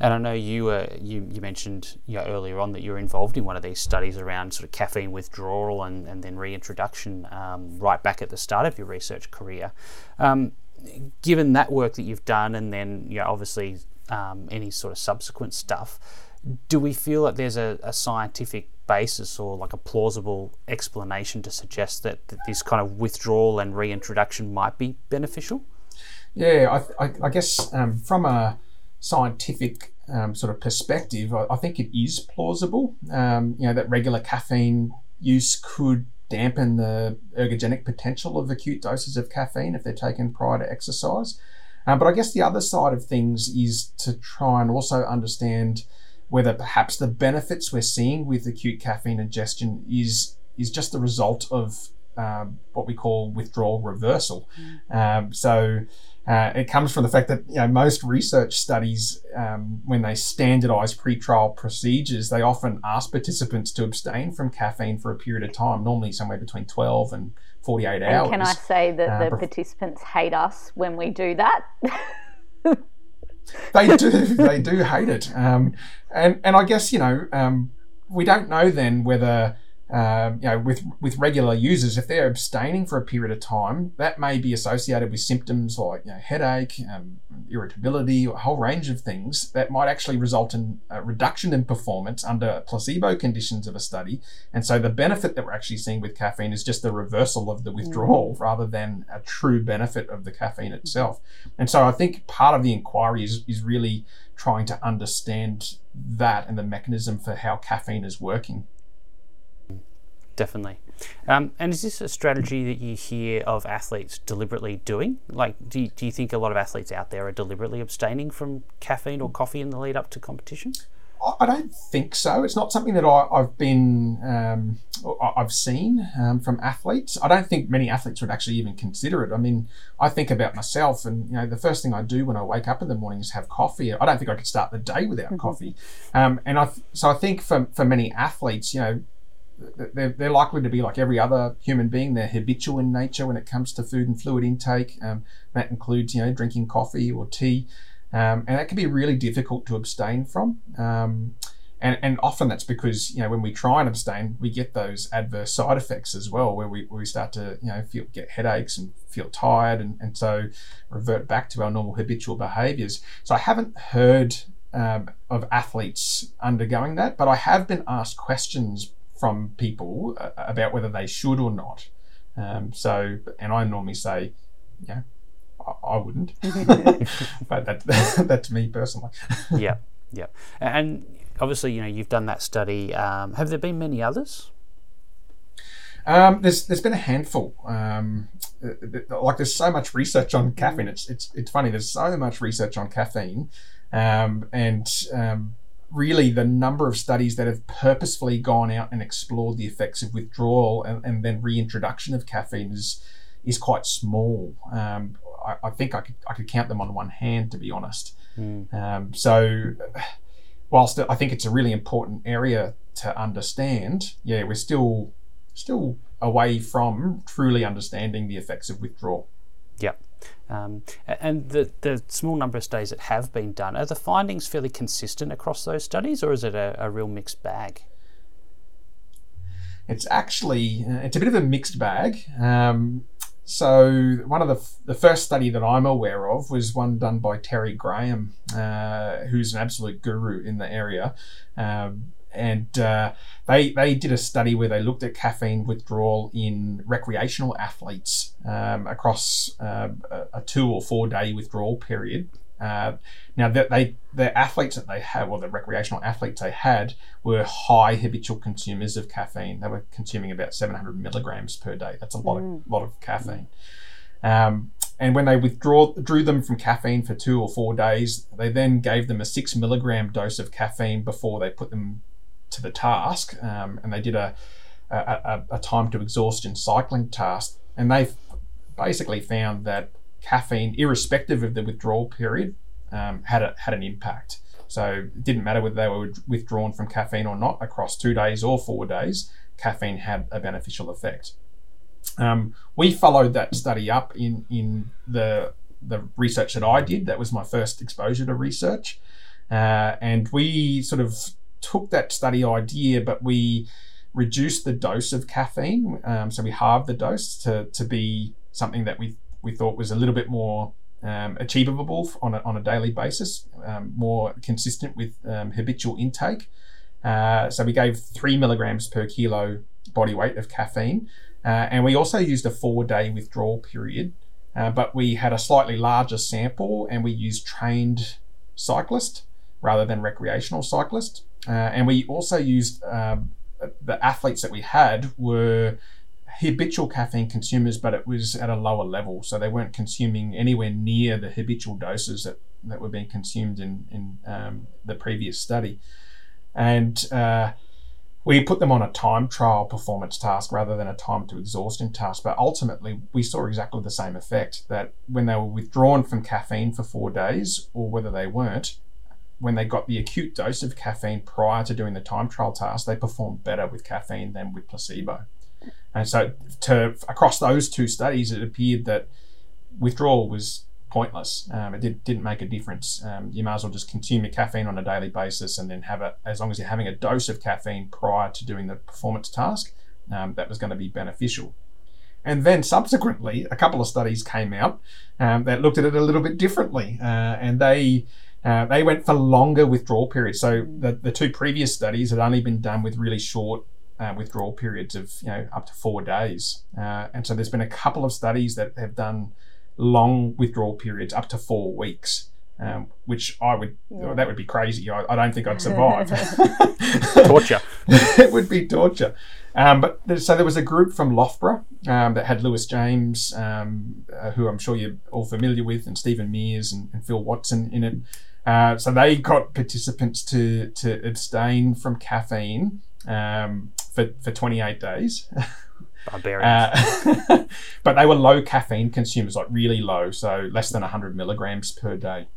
And I know you uh, you, you mentioned you know, earlier on that you were involved in one of these studies around sort of caffeine withdrawal and, and then reintroduction um, right back at the start of your research career. Um, given that work that you've done, and then you know, obviously um, any sort of subsequent stuff, do we feel that there's a, a, scientific basis or like a plausible explanation to suggest that, that this kind of withdrawal and reintroduction might be beneficial? Yeah, I, I, I guess um, from a scientific um, sort of perspective, I, I, think it is plausible. Um, you know that regular caffeine use could dampen the ergogenic potential of acute doses of caffeine if they're taken prior to exercise. Um, but I guess the other side of things is to try and also understand whether perhaps the benefits we're seeing with acute caffeine ingestion is is just the result of um, what we call withdrawal reversal. Mm. Um, so uh, it comes from the fact that you know most research studies, um, when they standardise pre-trial procedures, they often ask participants to abstain from caffeine for a period of time, normally somewhere between 12 and 48 and hours. Can I say that uh, the participants hate us when we do that? they do. They do hate it, um, and and I guess you know um, we don't know then whether um, you know, with with regular users, if they're abstaining for a period of time, that may be associated with symptoms like you know, headache, um, irritability, a whole range of things that might actually result in a reduction in performance under placebo conditions of a study. And so the benefit that we're actually seeing with caffeine is just the reversal of the withdrawal mm. rather than a true benefit of the caffeine itself. And so I think part of the inquiry is, is really trying to understand that and the mechanism for how caffeine is working definitely. Um, and is this a strategy that you hear of athletes deliberately doing? Like, do you, do you think a lot of athletes out there are deliberately abstaining from caffeine or coffee in the lead up to competition? I don't think so. It's not something that I, have been um, I've seen um, from athletes. I don't think many athletes would actually even consider it. I mean, I think about myself, and you know, the first thing I do when I wake up in the morning is have coffee. I don't think I could start the day without mm-hmm. coffee. Um, and I so I think for for many athletes, you know, they're, they're likely to be like every other human being. They're habitual in nature when it comes to food and fluid intake. Um, that includes, you know, drinking coffee or tea, um, and that can be really difficult to abstain from. Um, and, and often that's because you know when we try and abstain, we get those adverse side effects as well, where we, we start to you know feel get headaches and feel tired, and, and so revert back to our normal habitual behaviours. So I haven't heard um, of athletes undergoing that, but I have been asked questions from people uh, about whether they should or not. Um, so, and I normally say, yeah, I, I wouldn't, but that, that's me personally. yeah, yeah, and obviously, you know, you've done that study. Um, have there been many others? Um, there's there's been a handful. Um, like there's so much research on caffeine. It's it's it's funny. There's so much research on caffeine, um, and um, really the number of studies that have purposefully gone out and explored the effects of withdrawal and, and then reintroduction of caffeine is is quite small. Um, I, I, think I could I could count them on one hand, to be honest. Mm. Um, so, whilst I think it's a really important area to understand, yeah, we're still still away from truly understanding the effects of withdrawal. Yep. Um, and the, the small number of studies that have been done, are the findings fairly consistent across those studies, or is it a, a real mixed bag? It's actually uh, it's a bit of a mixed bag. Um, so one of the, f- the first study that I'm aware of was one done by Terry Graham, uh, who's an absolute guru in the area. Um, and uh, they they did a study where they looked at caffeine withdrawal in recreational athletes um, across uh, a two or four day withdrawal period. Uh, now that they the athletes that they had, well, the recreational athletes they had were high habitual consumers of caffeine. They were consuming about 700 milligrams per day. That's a lot mm. of lot of caffeine. Um, and when they withdraw drew them from caffeine for two or four days, they then gave them a six milligram dose of caffeine before they put them to the task, um, and they did a, a, a, time to exhaustion cycling task, and they basically found that caffeine, irrespective of the withdrawal period, um, had a, had an impact. So it didn't matter whether they were withdrawn from caffeine or not across two days or four days, caffeine had a beneficial effect. Um, we followed that study up in in the the research that I did. That was my first exposure to research, uh, and we sort of took that study idea, but we reduced the dose of caffeine. Um, so we halved the dose to, to be something that we, we thought was a little bit more um, achievable on a, on a daily basis, um, more consistent with um, habitual intake. Uh, so we gave three milligrams per kilo body weight of caffeine. Uh, and we also used a four day withdrawal period, uh, but we had a slightly larger sample and we used trained cyclists rather than recreational cyclists. Uh, and we also used um, the athletes that we had were habitual caffeine consumers, but it was at a lower level. So they weren't consuming anywhere near the habitual doses that, that were being consumed in, in um, the previous study. And uh, we put them on a time trial performance task rather than a time to exhaustion task. But ultimately, we saw exactly the same effect that when they were withdrawn from caffeine for four days, or whether they weren't, when they got the acute dose of caffeine prior to doing the time trial task, they performed better with caffeine than with placebo. And so, to across those two studies, it appeared that withdrawal was pointless. Um, it did, didn't make a difference. Um, you might as well just consume your caffeine on a daily basis and then have it, as long as you're having a dose of caffeine prior to doing the performance task, um, that was going to be beneficial. And then subsequently, a couple of studies came out um, that looked at it a little bit differently. Uh, and they uh, they went for longer withdrawal periods. So the, the two previous studies had only been done with really short uh, withdrawal periods of you know up to four days. Uh, and so there's been a couple of studies that have done long withdrawal periods up to four weeks. Um, which I would yeah. that would be crazy. I, I don't think I'd survive. torture. it would be torture. Um, but there, so there was a group from Loughborough um, that had Lewis James, um, uh, who I'm sure you're all familiar with, and Stephen Mears and, and Phil Watson in it. Uh, so they got participants to to abstain from caffeine um, for for 28 days. Barbarians. Uh, but they were low caffeine consumers, like really low, so less than 100 milligrams per day.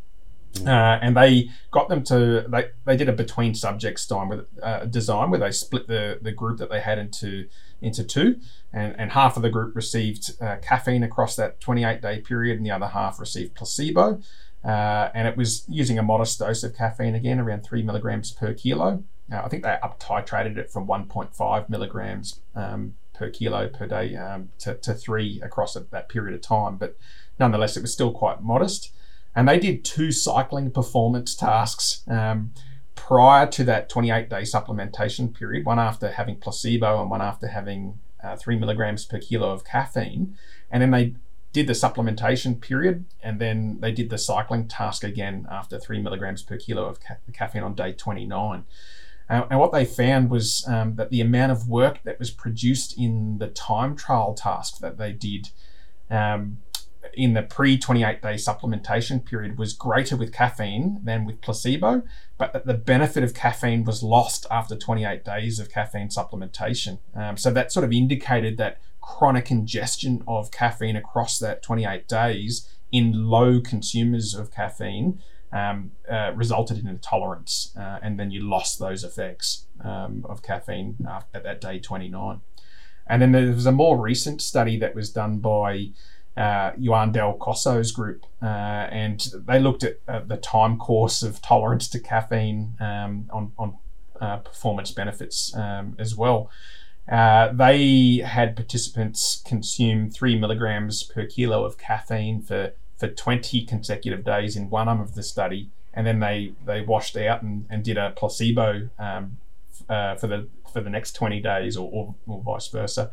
Uh, and they got them to they, they did a between subjects time with uh, design where they split the, the group that they had into into two and, and half of the group received uh, caffeine across that 28 day period and the other half received placebo uh, and it was using a modest dose of caffeine again around three milligrams per kilo. I think they up titrated it from 1.5 milligrams um, per kilo per day um, to, to three across a, that period of time. But nonetheless it was still quite modest. And they did two cycling performance tasks um, prior to that 28 day supplementation period, one after having placebo and one after having uh, three milligrams per kilo of caffeine. And then they did the supplementation period and then they did the cycling task again after three milligrams per kilo of ca- caffeine on day 29. Uh, and what they found was um, that the amount of work that was produced in the time trial task that they did um, in the pre 28 day supplementation period was greater with caffeine than with placebo, but that the benefit of caffeine was lost after 28 days of caffeine supplementation. Um, so that sort of indicated that chronic ingestion of caffeine across that 28 days in low consumers of caffeine um, uh, resulted in intolerance, uh, and then you lost those effects um, of caffeine at that day 29. And then there was a more recent study that was done by uh, Juan Del Coso's group, uh, and they looked at uh, the time course of tolerance to caffeine um, on, on uh, performance benefits um, as well. Uh, they had participants consume three milligrams per kilo of caffeine for, for 20 consecutive days in one arm of the study, and then they, they washed out and, and did a placebo um, uh, for the for the next 20 days, or, or, or vice versa.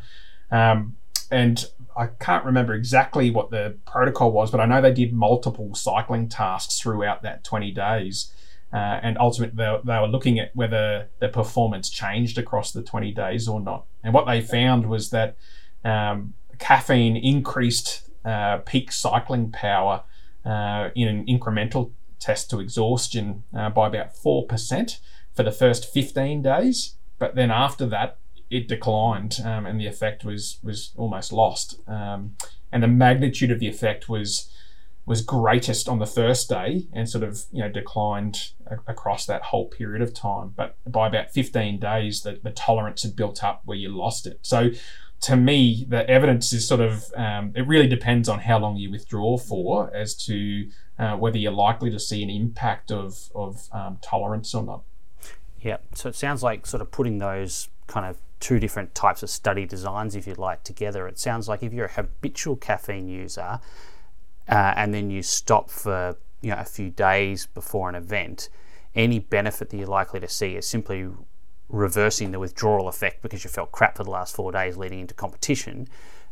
Um, and I can't remember exactly what the protocol was, but I know they did multiple cycling tasks throughout that 20 days. Uh, and ultimately, they, they, were looking at whether the performance changed across the 20 days or not. And what they found was that um, caffeine increased uh, peak cycling power uh, in an incremental test to exhaustion uh, by about 4% for the first 15 days. But then after that, it declined um, and the effect was was almost lost. Um, and the magnitude of the effect was was greatest on the first day and sort of you know declined a- across that whole period of time. But by about 15 days, the, the tolerance had built up where you lost it. So to me, the evidence is sort of um, it really depends on how long you withdraw for as to uh, whether you're likely to see an impact of of um, tolerance or not. Yeah, so it sounds like sort of putting those kind of two different types of study designs, if you like, together. It sounds like if you're a habitual caffeine user uh, and then you stop for you know a few days before an event, any benefit that you're likely to see is simply reversing the withdrawal effect because you felt crap for the last four days leading into competition.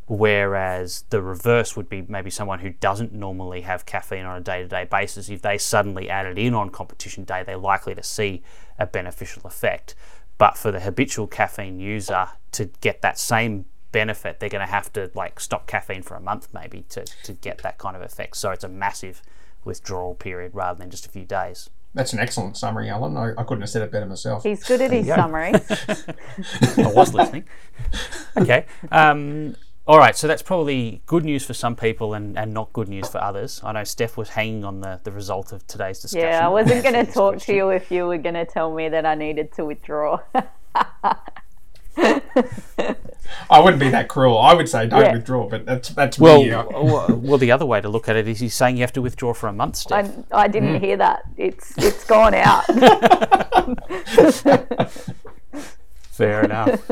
Whereas the reverse would be maybe someone who doesn't normally have caffeine on a day to day basis. If they suddenly add it in on competition day, they're likely to see a beneficial effect. But for the habitual caffeine user to get that same benefit, they're going to have to like stop caffeine for a month maybe to, to get that kind of effect. So it's a massive withdrawal period rather than just a few days. That's an excellent summary, Alan. I, I couldn't have said it better myself. He's good at his summary. I was listening. Okay. Um, all right, so that's probably good news for some people and, and not good news for others. I know Steph was hanging on the, the result of today's discussion. Yeah, I wasn't going to talk to you if you were going to tell me that I needed to withdraw. I wouldn't be that cruel. I would say don't yeah. withdraw, but that's that's well, me. well, well, the other way to look at it is he's saying you have to withdraw for a month. Steph. I, I didn't mm. hear that. It's it's gone out. Fair enough.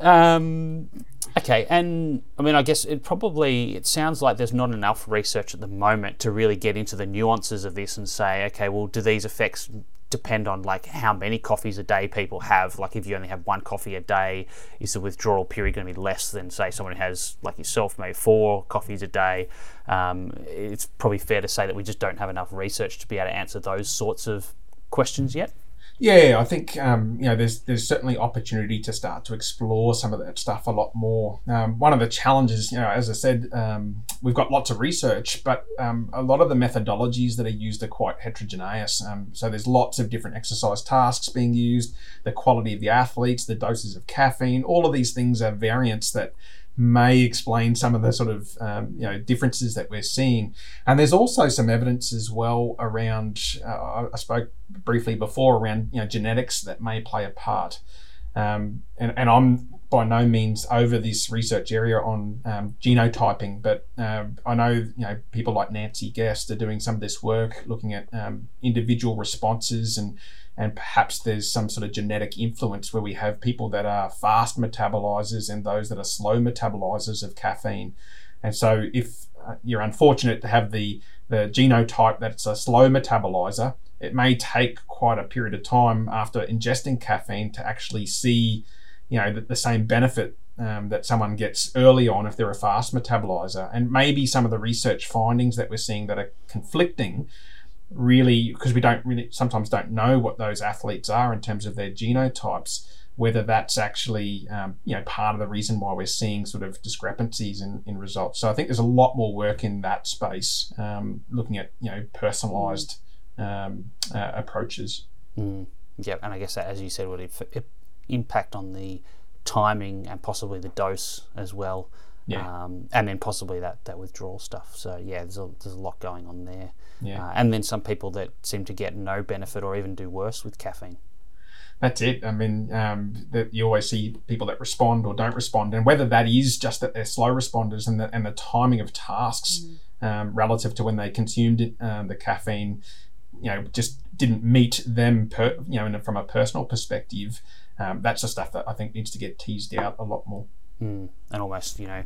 Um, Okay, and I mean, I guess it probably it sounds like there's not enough research at the moment to really get into the nuances of this and say, okay, well, do these effects depend on like how many coffees a day people have? Like, if you only have one coffee a day, is the withdrawal period going to be less than say someone who has like yourself, maybe four coffees a day? Um, it's probably fair to say that we just don't have enough research to be able to answer those sorts of questions yet. Yeah, I think um, you know there's there's certainly opportunity to start to explore some of that stuff a lot more. Um, one of the challenges, you know, as I said, um, we've got lots of research, but um, a lot of the methodologies that are used are quite heterogeneous. Um, so there's lots of different exercise tasks being used, the quality of the athletes, the doses of caffeine, all of these things are variants that may explain some of the sort of um, you know differences that we're seeing. And there's also some evidence as well around. Uh, I spoke briefly before around you know genetics that may play a part. Um, and, and I'm by no means over this research area on um, genotyping, but uh, I know you know people like Nancy Guest are doing some of this work, looking at um, individual responses and and perhaps there's some sort of genetic influence where we have people that are fast metabolizers and those that are slow metabolizers of caffeine. And so, if uh, you're unfortunate to have the the genotype that's a slow metabolizer, it may take quite a period of time after ingesting caffeine to actually see, you know, the, the same benefit um, that someone gets early on if they're a fast metabolizer. And maybe some of the research findings that we're seeing that are conflicting really because we don't really sometimes don't know what those athletes are in terms of their genotypes whether that's actually um, you know part of the reason why we're seeing sort of discrepancies in, in results. So i think there's a lot more work in that space um, looking at you know personalized um, uh, approaches. Mm. yeah and i guess that as you said would if, if impact on the timing and possibly the dose as well yeah. Um, and then possibly that, that withdrawal stuff. So yeah, there's a, there's a lot going on there. Yeah. Uh, and then some people that seem to get no benefit or even do worse with caffeine. That's it. I mean, um, that you always see people that respond or don't respond, and whether that is just that they're slow responders and the and the timing of tasks mm. um, relative to when they consumed it, um, the caffeine, you know, just didn't meet them. Per, you know, from a personal perspective, um, that's the stuff that I think needs to get teased out a lot more. Mm, and almost, you know,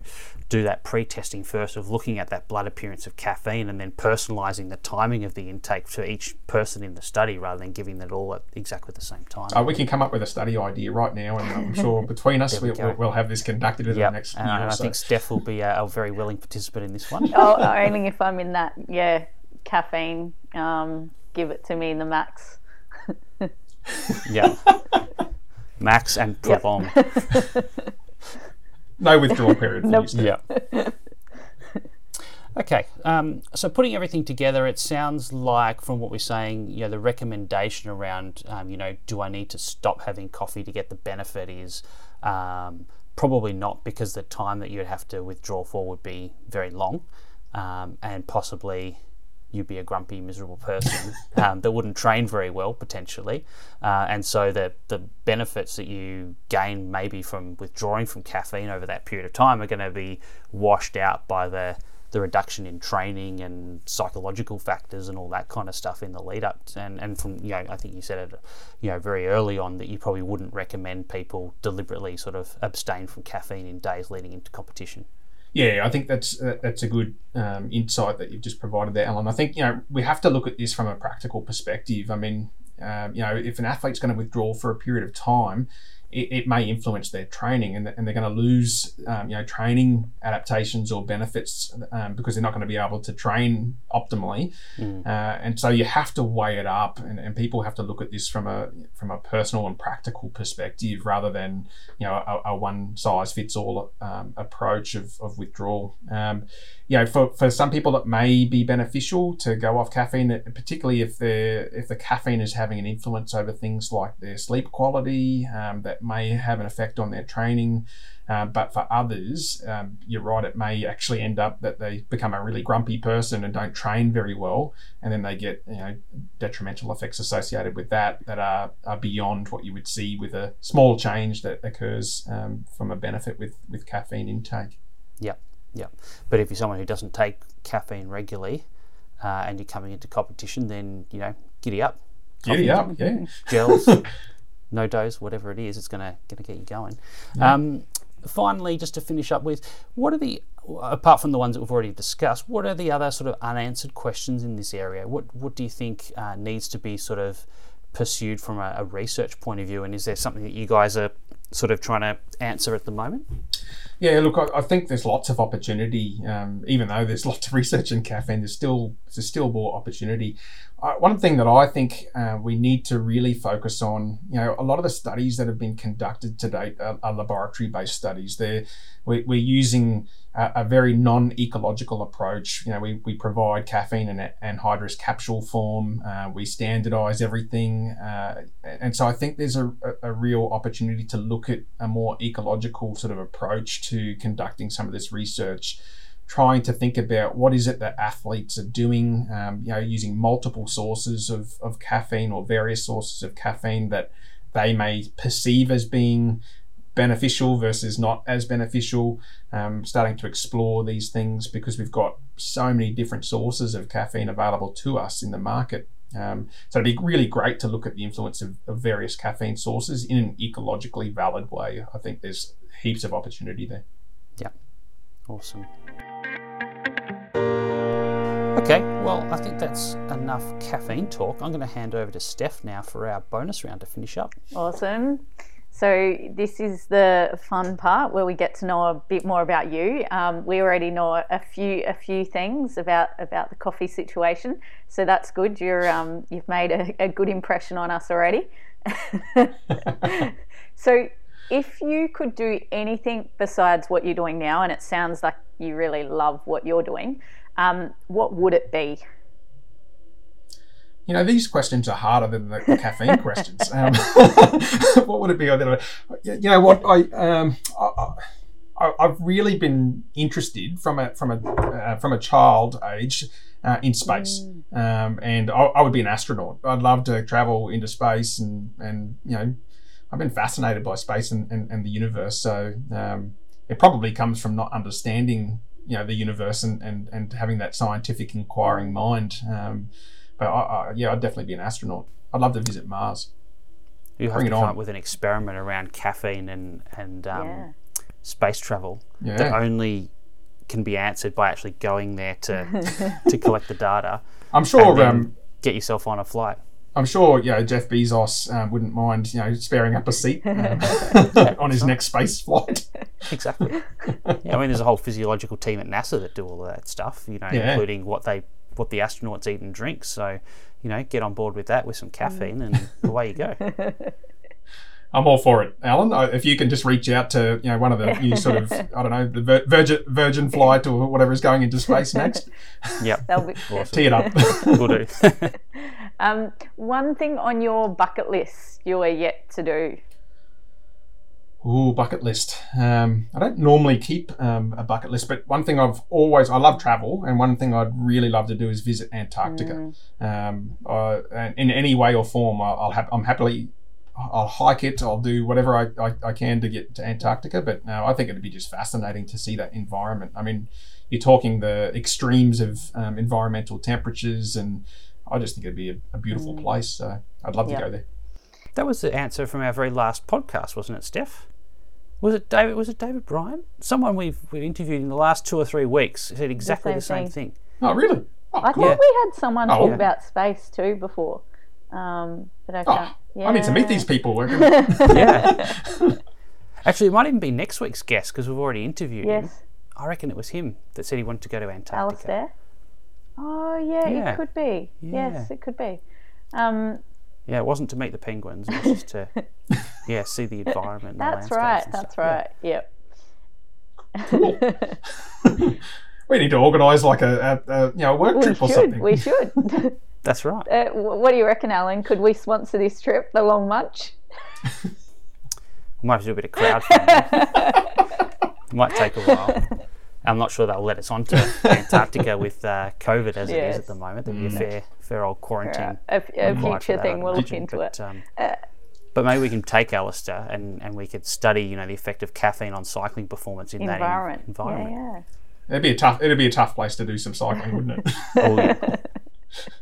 do that pre-testing first of looking at that blood appearance of caffeine and then personalising the timing of the intake to each person in the study rather than giving it all at exactly the same time. Oh, we can come up with a study idea right now, and I'm sure between us we, will we'll have this conducted in yep. the next and, year. And I so. think Steph will be a, a, very willing participant in this one. oh, only if I'm in that, yeah, caffeine. Um, give it to me in the max. yeah. Max and prolong. Yep. No withdrawal period. nope. Yeah. Okay, um, so putting everything together, it sounds like from what we're saying, you know, the recommendation around, um, you know, do I need to stop having coffee to get the benefit is um, probably not because the time that you'd have to withdraw for would be very long, um, and possibly you'd be a grumpy, miserable person um, that wouldn't train very well potentially, uh, and so the the benefits that you gain maybe from withdrawing from caffeine over that period of time are going to be washed out by the the reduction in training and psychological factors and all that kind of stuff in the lead up. And and from you know I think you said it you know very early on that you probably wouldn't recommend people deliberately sort of abstain from caffeine in days leading into competition yeah, I think that's uh, that's a good um, insight that you've just provided there, Alan. I think you know we have to look at this from a practical perspective. I mean, um, you know, if an athlete's going to withdraw for a period of time, it, it may influence their training and, and they're going to lose um, you know training adaptations or benefits um, because they're not going to be able to train optimally mm. uh, and so you have to weigh it up and, and people have to look at this from a from a personal and practical perspective rather than you know a, a one size fits all um, approach of, of withdrawal um, you know, for, for some people, it may be beneficial to go off caffeine, particularly if the if the caffeine is having an influence over things like their sleep quality. Um, that may have an effect on their training. Uh, but for others, um, you're right, it may actually end up that they become a really grumpy person and don't train very well, and then they get you know detrimental effects associated with that that are, are beyond what you would see with a small change that occurs um, from a benefit with with caffeine intake. Yep. Yeah, but if you're someone who doesn't take caffeine regularly uh, and you're coming into competition, then you know, giddy up. Giddy up, yeah. Gels, NoDoz, whatever it is, it's gonna gonna get you going. Yeah. Um, finally, just to finish up with, what are the apart from the ones that we've already discussed, what are the other sort of unanswered questions in this area? What what do you think uh, needs to be sort of pursued from a, a, research point of view? And is there something that you guys are sort of trying to answer at the moment? Yeah, look, I, I think there's lots of opportunity. Um, even though there's lots of research in caffeine, there's still there's still more opportunity. One thing that I think uh, we need to really focus on, you know, a lot of the studies that have been conducted to date are, are laboratory-based studies. They're we, we're using a, a very non-ecological approach. You know, we, we provide caffeine in anhydrous capsule form. Uh, we standardize everything, uh, and so I think there's a, a real opportunity to look at a more ecological sort of approach to conducting some of this research trying to think about what is it that athletes are doing, um, you know, using multiple sources of, of caffeine or various sources of caffeine that they may perceive as being beneficial versus not as beneficial. Um, starting to explore these things because we've got so many different sources of caffeine available to us in the market. Um, so it'd be really great to look at the influence of, of various caffeine sources in an ecologically valid way. I think there's heaps of opportunity there. Yeah, awesome. Okay, well, I think that's enough caffeine talk. I'm going to hand over to Steph now for our bonus round to finish up. Awesome. So this is the fun part where we get to know a bit more about you. Um, we already know a few a few things about about the coffee situation, so that's good. You're um, you've made a, a good impression on us already. so if you could do anything besides what you're doing now, and it sounds like you really love what you're doing, um, what would it be? You know, these questions are harder than the, caffeine questions. Um, what would it be? You know what? I, um, I, have really been interested from a from a uh, from a child age uh, in space, mm. um, and I, I, would be an astronaut. I'd love to travel into space, and and you know, I've been fascinated by space and, and, and the universe. So um, it probably comes from not understanding you know the universe and and, and having that scientific inquiring mind. Um, but I, I, yeah, I'd definitely be an astronaut. I'd love to visit Mars. You have Bring to come on. up with an experiment around caffeine and and um, yeah. space travel yeah. that only can be answered by actually going there to to collect the data. I'm sure. Um, get yourself on a flight. I'm sure you know Jeff Bezos um, wouldn't mind you know sparing up a seat um, on his next space flight. Exactly. Yeah, I mean, there's a whole physiological team at NASA that do all of that stuff. You know, yeah. including what they what the astronauts eat and drink. So, you know, get on board with that with some caffeine, and away you go. I'm all for it, Alan. If you can just reach out to you know one of the you sort of I don't know the Virgin Virgin flight or whatever is going into space next. Yep, that'll be awesome. Tee it up. we'll do. um, one thing on your bucket list you are yet to do. Ooh, bucket list. Um, I don't normally keep um, a bucket list, but one thing I've always I love travel, and one thing I'd really love to do is visit Antarctica. Mm. Um, uh, in any way or form, I'll, I'll have I'm happily I'll hike it. I'll do whatever I, I, I can to get to Antarctica. But no, I think it'd be just fascinating to see that environment. I mean, you're talking the extremes of um, environmental temperatures, and I just think it'd be a, a beautiful mm. place. So I'd love yep. to go there. That was the answer from our very last podcast, wasn't it, Steph? Was it David? Was it David Bryant? Someone we've, we've interviewed in the last two or three weeks said exactly the same, the same thing. thing. Oh, really? Oh, I thought yeah. we had someone oh, talk yeah. about space too before. Um, but I can't. Oh, yeah. I need to meet these people. yeah. Actually, it might even be next week's guest because we've already interviewed yes. him. I reckon it was him that said he wanted to go to Antarctica. Alistair? Oh, yeah, yeah. it could be. Yeah. Yes, it could be. Um, yeah, it wasn't to meet the penguins. It was just to, yeah, see the environment. that's the right. That's stuff. right. Yeah. Yep. we need to organise like a, a, a, you know a work we trip should, or something. We should. That's right. Uh, what do you reckon, Alan? Could we sponsor this trip, the Long Munch? we might have to do a bit of crowdfunding. might take a while. I'm not sure they'll let us onto Antarctica with uh, COVID as yes. it is at the moment. There'll be a mm. fair, fair old quarantine. A, a future thing, we'll look into but, it. Um, uh, but maybe we can take Alistair and, and we could study, you know, the effect of caffeine on cycling performance in environment. that environment. Yeah, yeah. It'd be a tough. It'd be a tough place to do some cycling, wouldn't it? oh,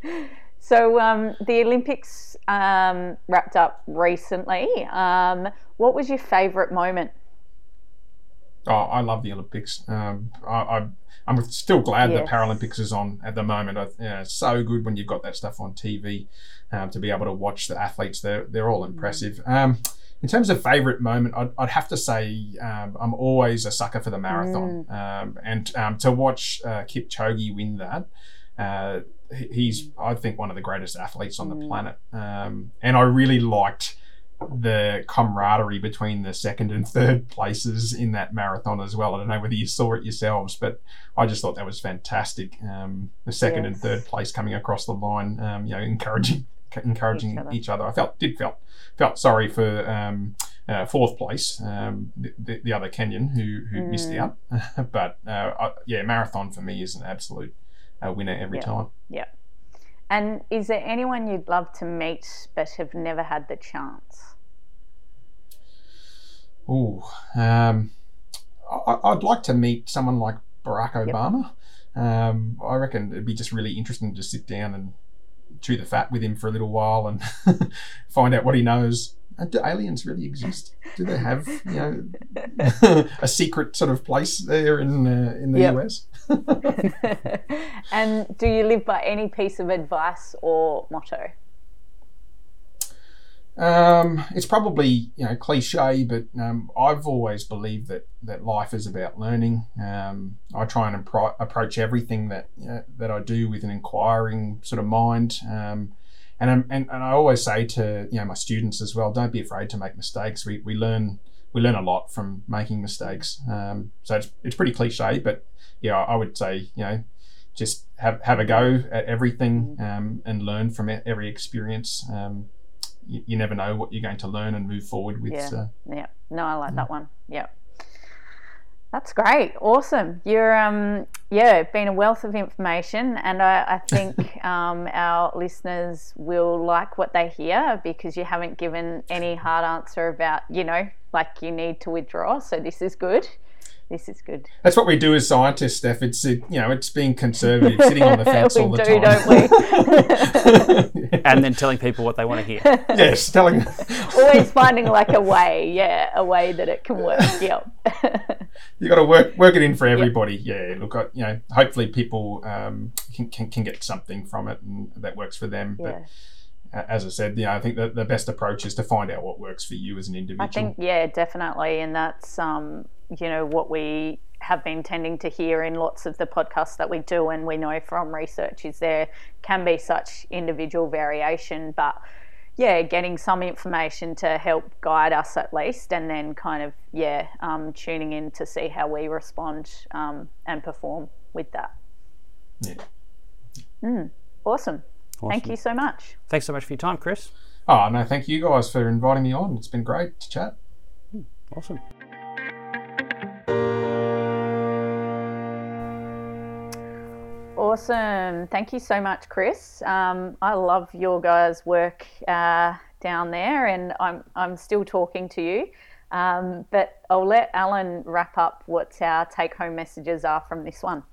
yeah. So um, the Olympics um, wrapped up recently. Um, what was your favourite moment? Oh, I love the Olympics. Um, I, am still glad that Paralympics is on at the moment. I, you know, it's so good when you've got that stuff on TV um, to be able to watch the athletes. They're they're all impressive. Mm. Um, in terms of favourite moment, I'd, I'd, have to say um, I'm always a sucker for the marathon. Mm. Um, and um, to watch uh, Kipchoge win that, uh, he's, I think, one of the greatest athletes on the mm. planet. Um, and I really liked the camaraderie between the second and third places in that marathon as well. I don't know whether you saw it yourselves, but I just thought that was fantastic. Um, the second yes. and third place coming across the line, um, you know, encouraging encouraging each other. Each other. I felt did felt felt sorry for um, uh, fourth place, um, the, the, other Kenyan who who mm. missed out. but uh, I, yeah, marathon for me is an absolute uh, winner every yep. time. Yeah. And is there anyone you'd love to meet but have never had the chance? Oh, um, I, would like to meet someone like Barack Obama. Yep. Um, I reckon it'd be just really interesting to sit down and chew the fat with him for a little while and find out what he knows. Uh, do aliens really exist? Do they have you know a secret sort of place there in uh, in the yep. US? and do you live by any piece of advice or motto? Um, it's probably you know cliche, but um, I've always believed that that life is about learning. Um, I try and approach everything that you know, that I do with an inquiring sort of mind. Um, and, and and I always say to you know my students as well, don't be afraid to make mistakes. We, we learn we learn a lot from making mistakes. Um, so it's, it's pretty cliche, but yeah, I would say you know just have have a go at everything um, and learn from every experience. You, you, never know what you're going to learn and move forward with. Yeah, uh, yeah. No, I like yeah. that one. Yeah. That's great. Awesome. You're, um, yeah, been a wealth of information, and I, I think um, our listeners will like what they hear because you haven't given any hard answer about, you know, like you need to withdraw. So this is good this is good. That's what we do as scientists, Steph. It's you know, it's being conservative, sitting on the fence all the do, time. Don't we? and then telling people what they want to hear. Yes, telling. Always finding like a way, yeah, a way that it can work. Yep. you got to work work it in for everybody. Yep. Yeah, look, you know, hopefully people um, can, can, can get something from it and that works for them. Yeah. But as I said, yeah, I think that the best approach is to find out what works for you as an individual. I think, yeah, definitely, and that's um, you know what we have been tending to hear in lots of the podcasts that we do, and we know from research is there can be such individual variation, but yeah, getting some information to help guide us at least, and then kind of yeah, um, tuning in to see how we respond um, and perform with that. Yeah. Mm, awesome. Awesome. Thank you so much. Thanks so much for your time, Chris. Oh, no, thank you guys for inviting me on. It's been great to chat. Hmm, awesome. Awesome. Thank you so much, Chris. Um, I love your guys' work uh, down there, and I'm, I'm still talking to you. Um, but I'll let Alan wrap up what our take home messages are from this one.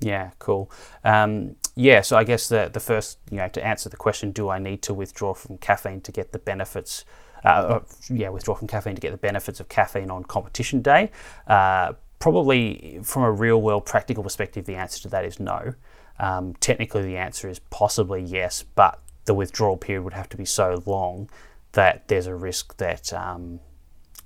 Yeah, cool. Um, yeah, so I guess the the first, you know, to answer the question, do I need to withdraw from caffeine to get the benefits? Uh, yeah, withdraw from caffeine to get the benefits of caffeine on competition day. Uh, probably, from a real world practical perspective, the answer to that is no. Um, technically, the answer is possibly yes, but the withdrawal period would have to be so long that there's a risk that um,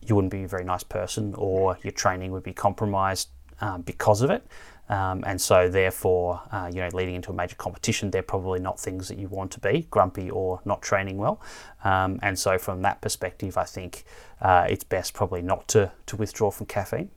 you wouldn't be a very nice person or your training would be compromised um, because of it. Um, and so, therefore, uh, you know, leading into a major competition, they're probably not things that you want to be, grumpy or not training well. Um, and so, from that perspective, I think uh, it's best probably not to, to withdraw from caffeine.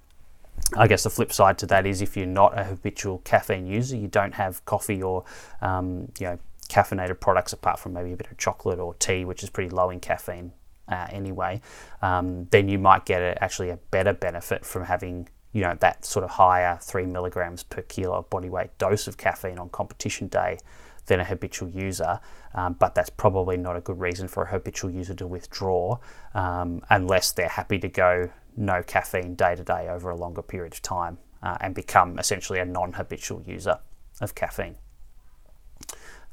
I guess the flip side to that is if you're not a habitual caffeine user, you don't have coffee or, um, you know, caffeinated products apart from maybe a bit of chocolate or tea, which is pretty low in caffeine uh, anyway, um, then you might get a, actually a better benefit from having you know that sort of higher three milligrams per kilo of body weight dose of caffeine on competition day than a habitual user, um, but that's probably not a good reason for a habitual user to withdraw um, unless they're happy to go no caffeine day to day over a longer period of time uh, and become essentially a non habitual user of caffeine.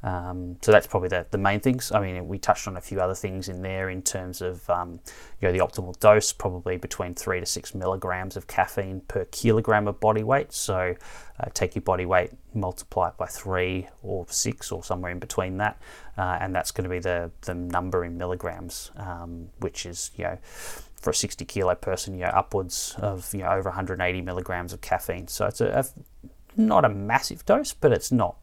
Um, so that's probably the, the main things. I mean, we touched on a few other things in there in terms of um, you know the optimal dose, probably between three to six milligrams of caffeine per kilogram of body weight. So uh, take your body weight, multiply it by three or six or somewhere in between that, uh, and that's going to be the the number in milligrams, um, which is you know for a 60 kilo person, you know, upwards of you know over 180 milligrams of caffeine. So it's a, a not a massive dose, but it's not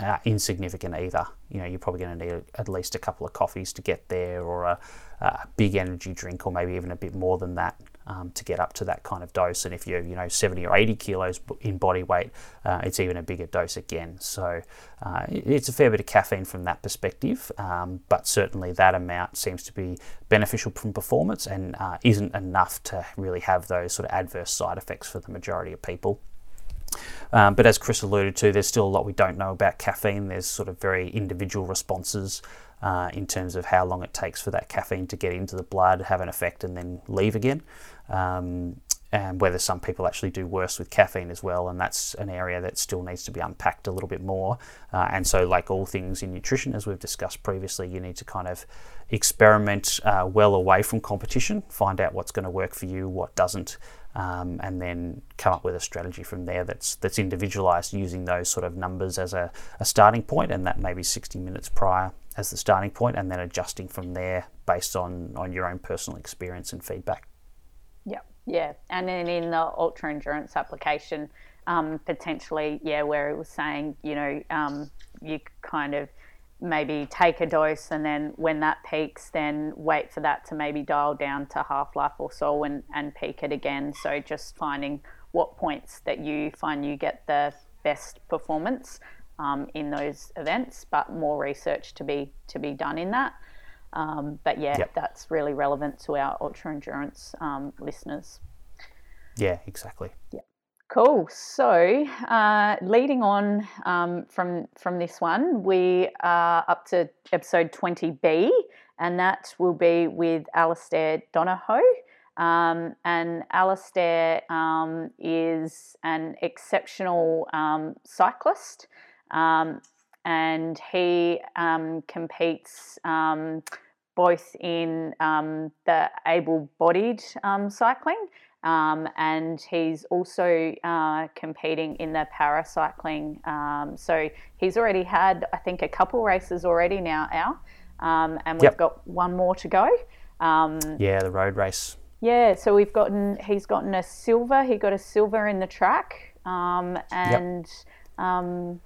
uh, insignificant either. You know, you're probably going to need at least a couple of coffees to get there, or a, a big energy drink, or maybe even a bit more than that um, to get up to that kind of dose. And if you're, you know, 70 or 80 kilos in body weight, uh, it's even a bigger dose again. So uh, it's a fair bit of caffeine from that perspective, um, but certainly that amount seems to be beneficial from performance and uh, isn't enough to really have those sort of adverse side effects for the majority of people. Um, but as Chris alluded to, there's still a lot we don't know about caffeine. There's sort of very individual responses uh, in terms of how long it takes for that caffeine to get into the blood, have an effect, and then leave again. Um, and whether some people actually do worse with caffeine as well, and that's an area that still needs to be unpacked a little bit more. Uh, and so, like all things in nutrition, as we've discussed previously, you need to kind of experiment uh, well away from competition, find out what's going to work for you, what doesn't, um, and then come up with a strategy from there that's that's individualized using those sort of numbers as a, a starting point, and that maybe 60 minutes prior as the starting point, and then adjusting from there based on on your own personal experience and feedback. Yeah, yeah, and then in the ultra endurance application, um, potentially, yeah, where it was saying, you know, um, you kind of maybe take a dose and then when that peaks then wait for that to maybe dial down to half life or so and, and peak it again. So just finding what points that you find you get the best performance um, in those events but more research to be to be done in that um, but yeah yep. that's really relevant to our ultra endurance um, listeners yeah exactly yeah Cool. So, uh, leading on um, from from this one, we are up to episode twenty B, and that will be with Alistair Donohoe. Um, and Alistair um, is an exceptional um, cyclist, um, and he um, competes both in the able-bodied cycling um, and he's also uh, competing in the paracycling. Um, so he's already had, I think, a couple races already now, Al, um, and we've yep. got one more to go. Um, yeah, the road race. Yeah, so we've gotten, he's gotten a silver. He got a silver in the track, um, and yep um,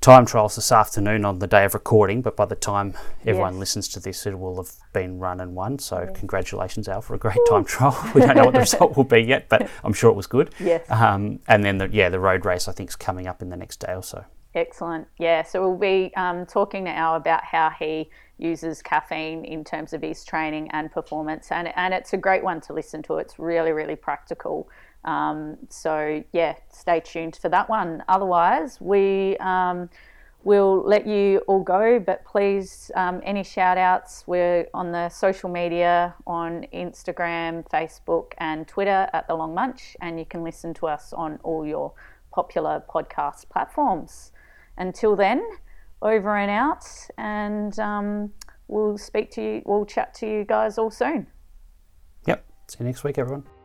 time trials this afternoon on the day of recording, but by the time everyone yes. listens to this, it will have been run and won. So yeah. congratulations, Al, for a great time trial. We don't know what the result will be yet, but I'm sure it was good. Yes. Um, and then the yeah, the road race I think is coming up in the next day or so. Excellent. Yeah. So we'll be um, talking to Al about how he uses caffeine in terms of his training and performance, and and it's a great one to listen to. It's really really practical. Um, so yeah, stay tuned for that one. Otherwise, we um, will let you all go. But please, um, any shout outs, we're on the social media on Instagram, Facebook, and Twitter at The Long Munch, and you can listen to us on all your popular podcast platforms. Until then, over and out, and um, we'll speak to you, we'll chat to you guys all soon. Yep. See you next week, everyone.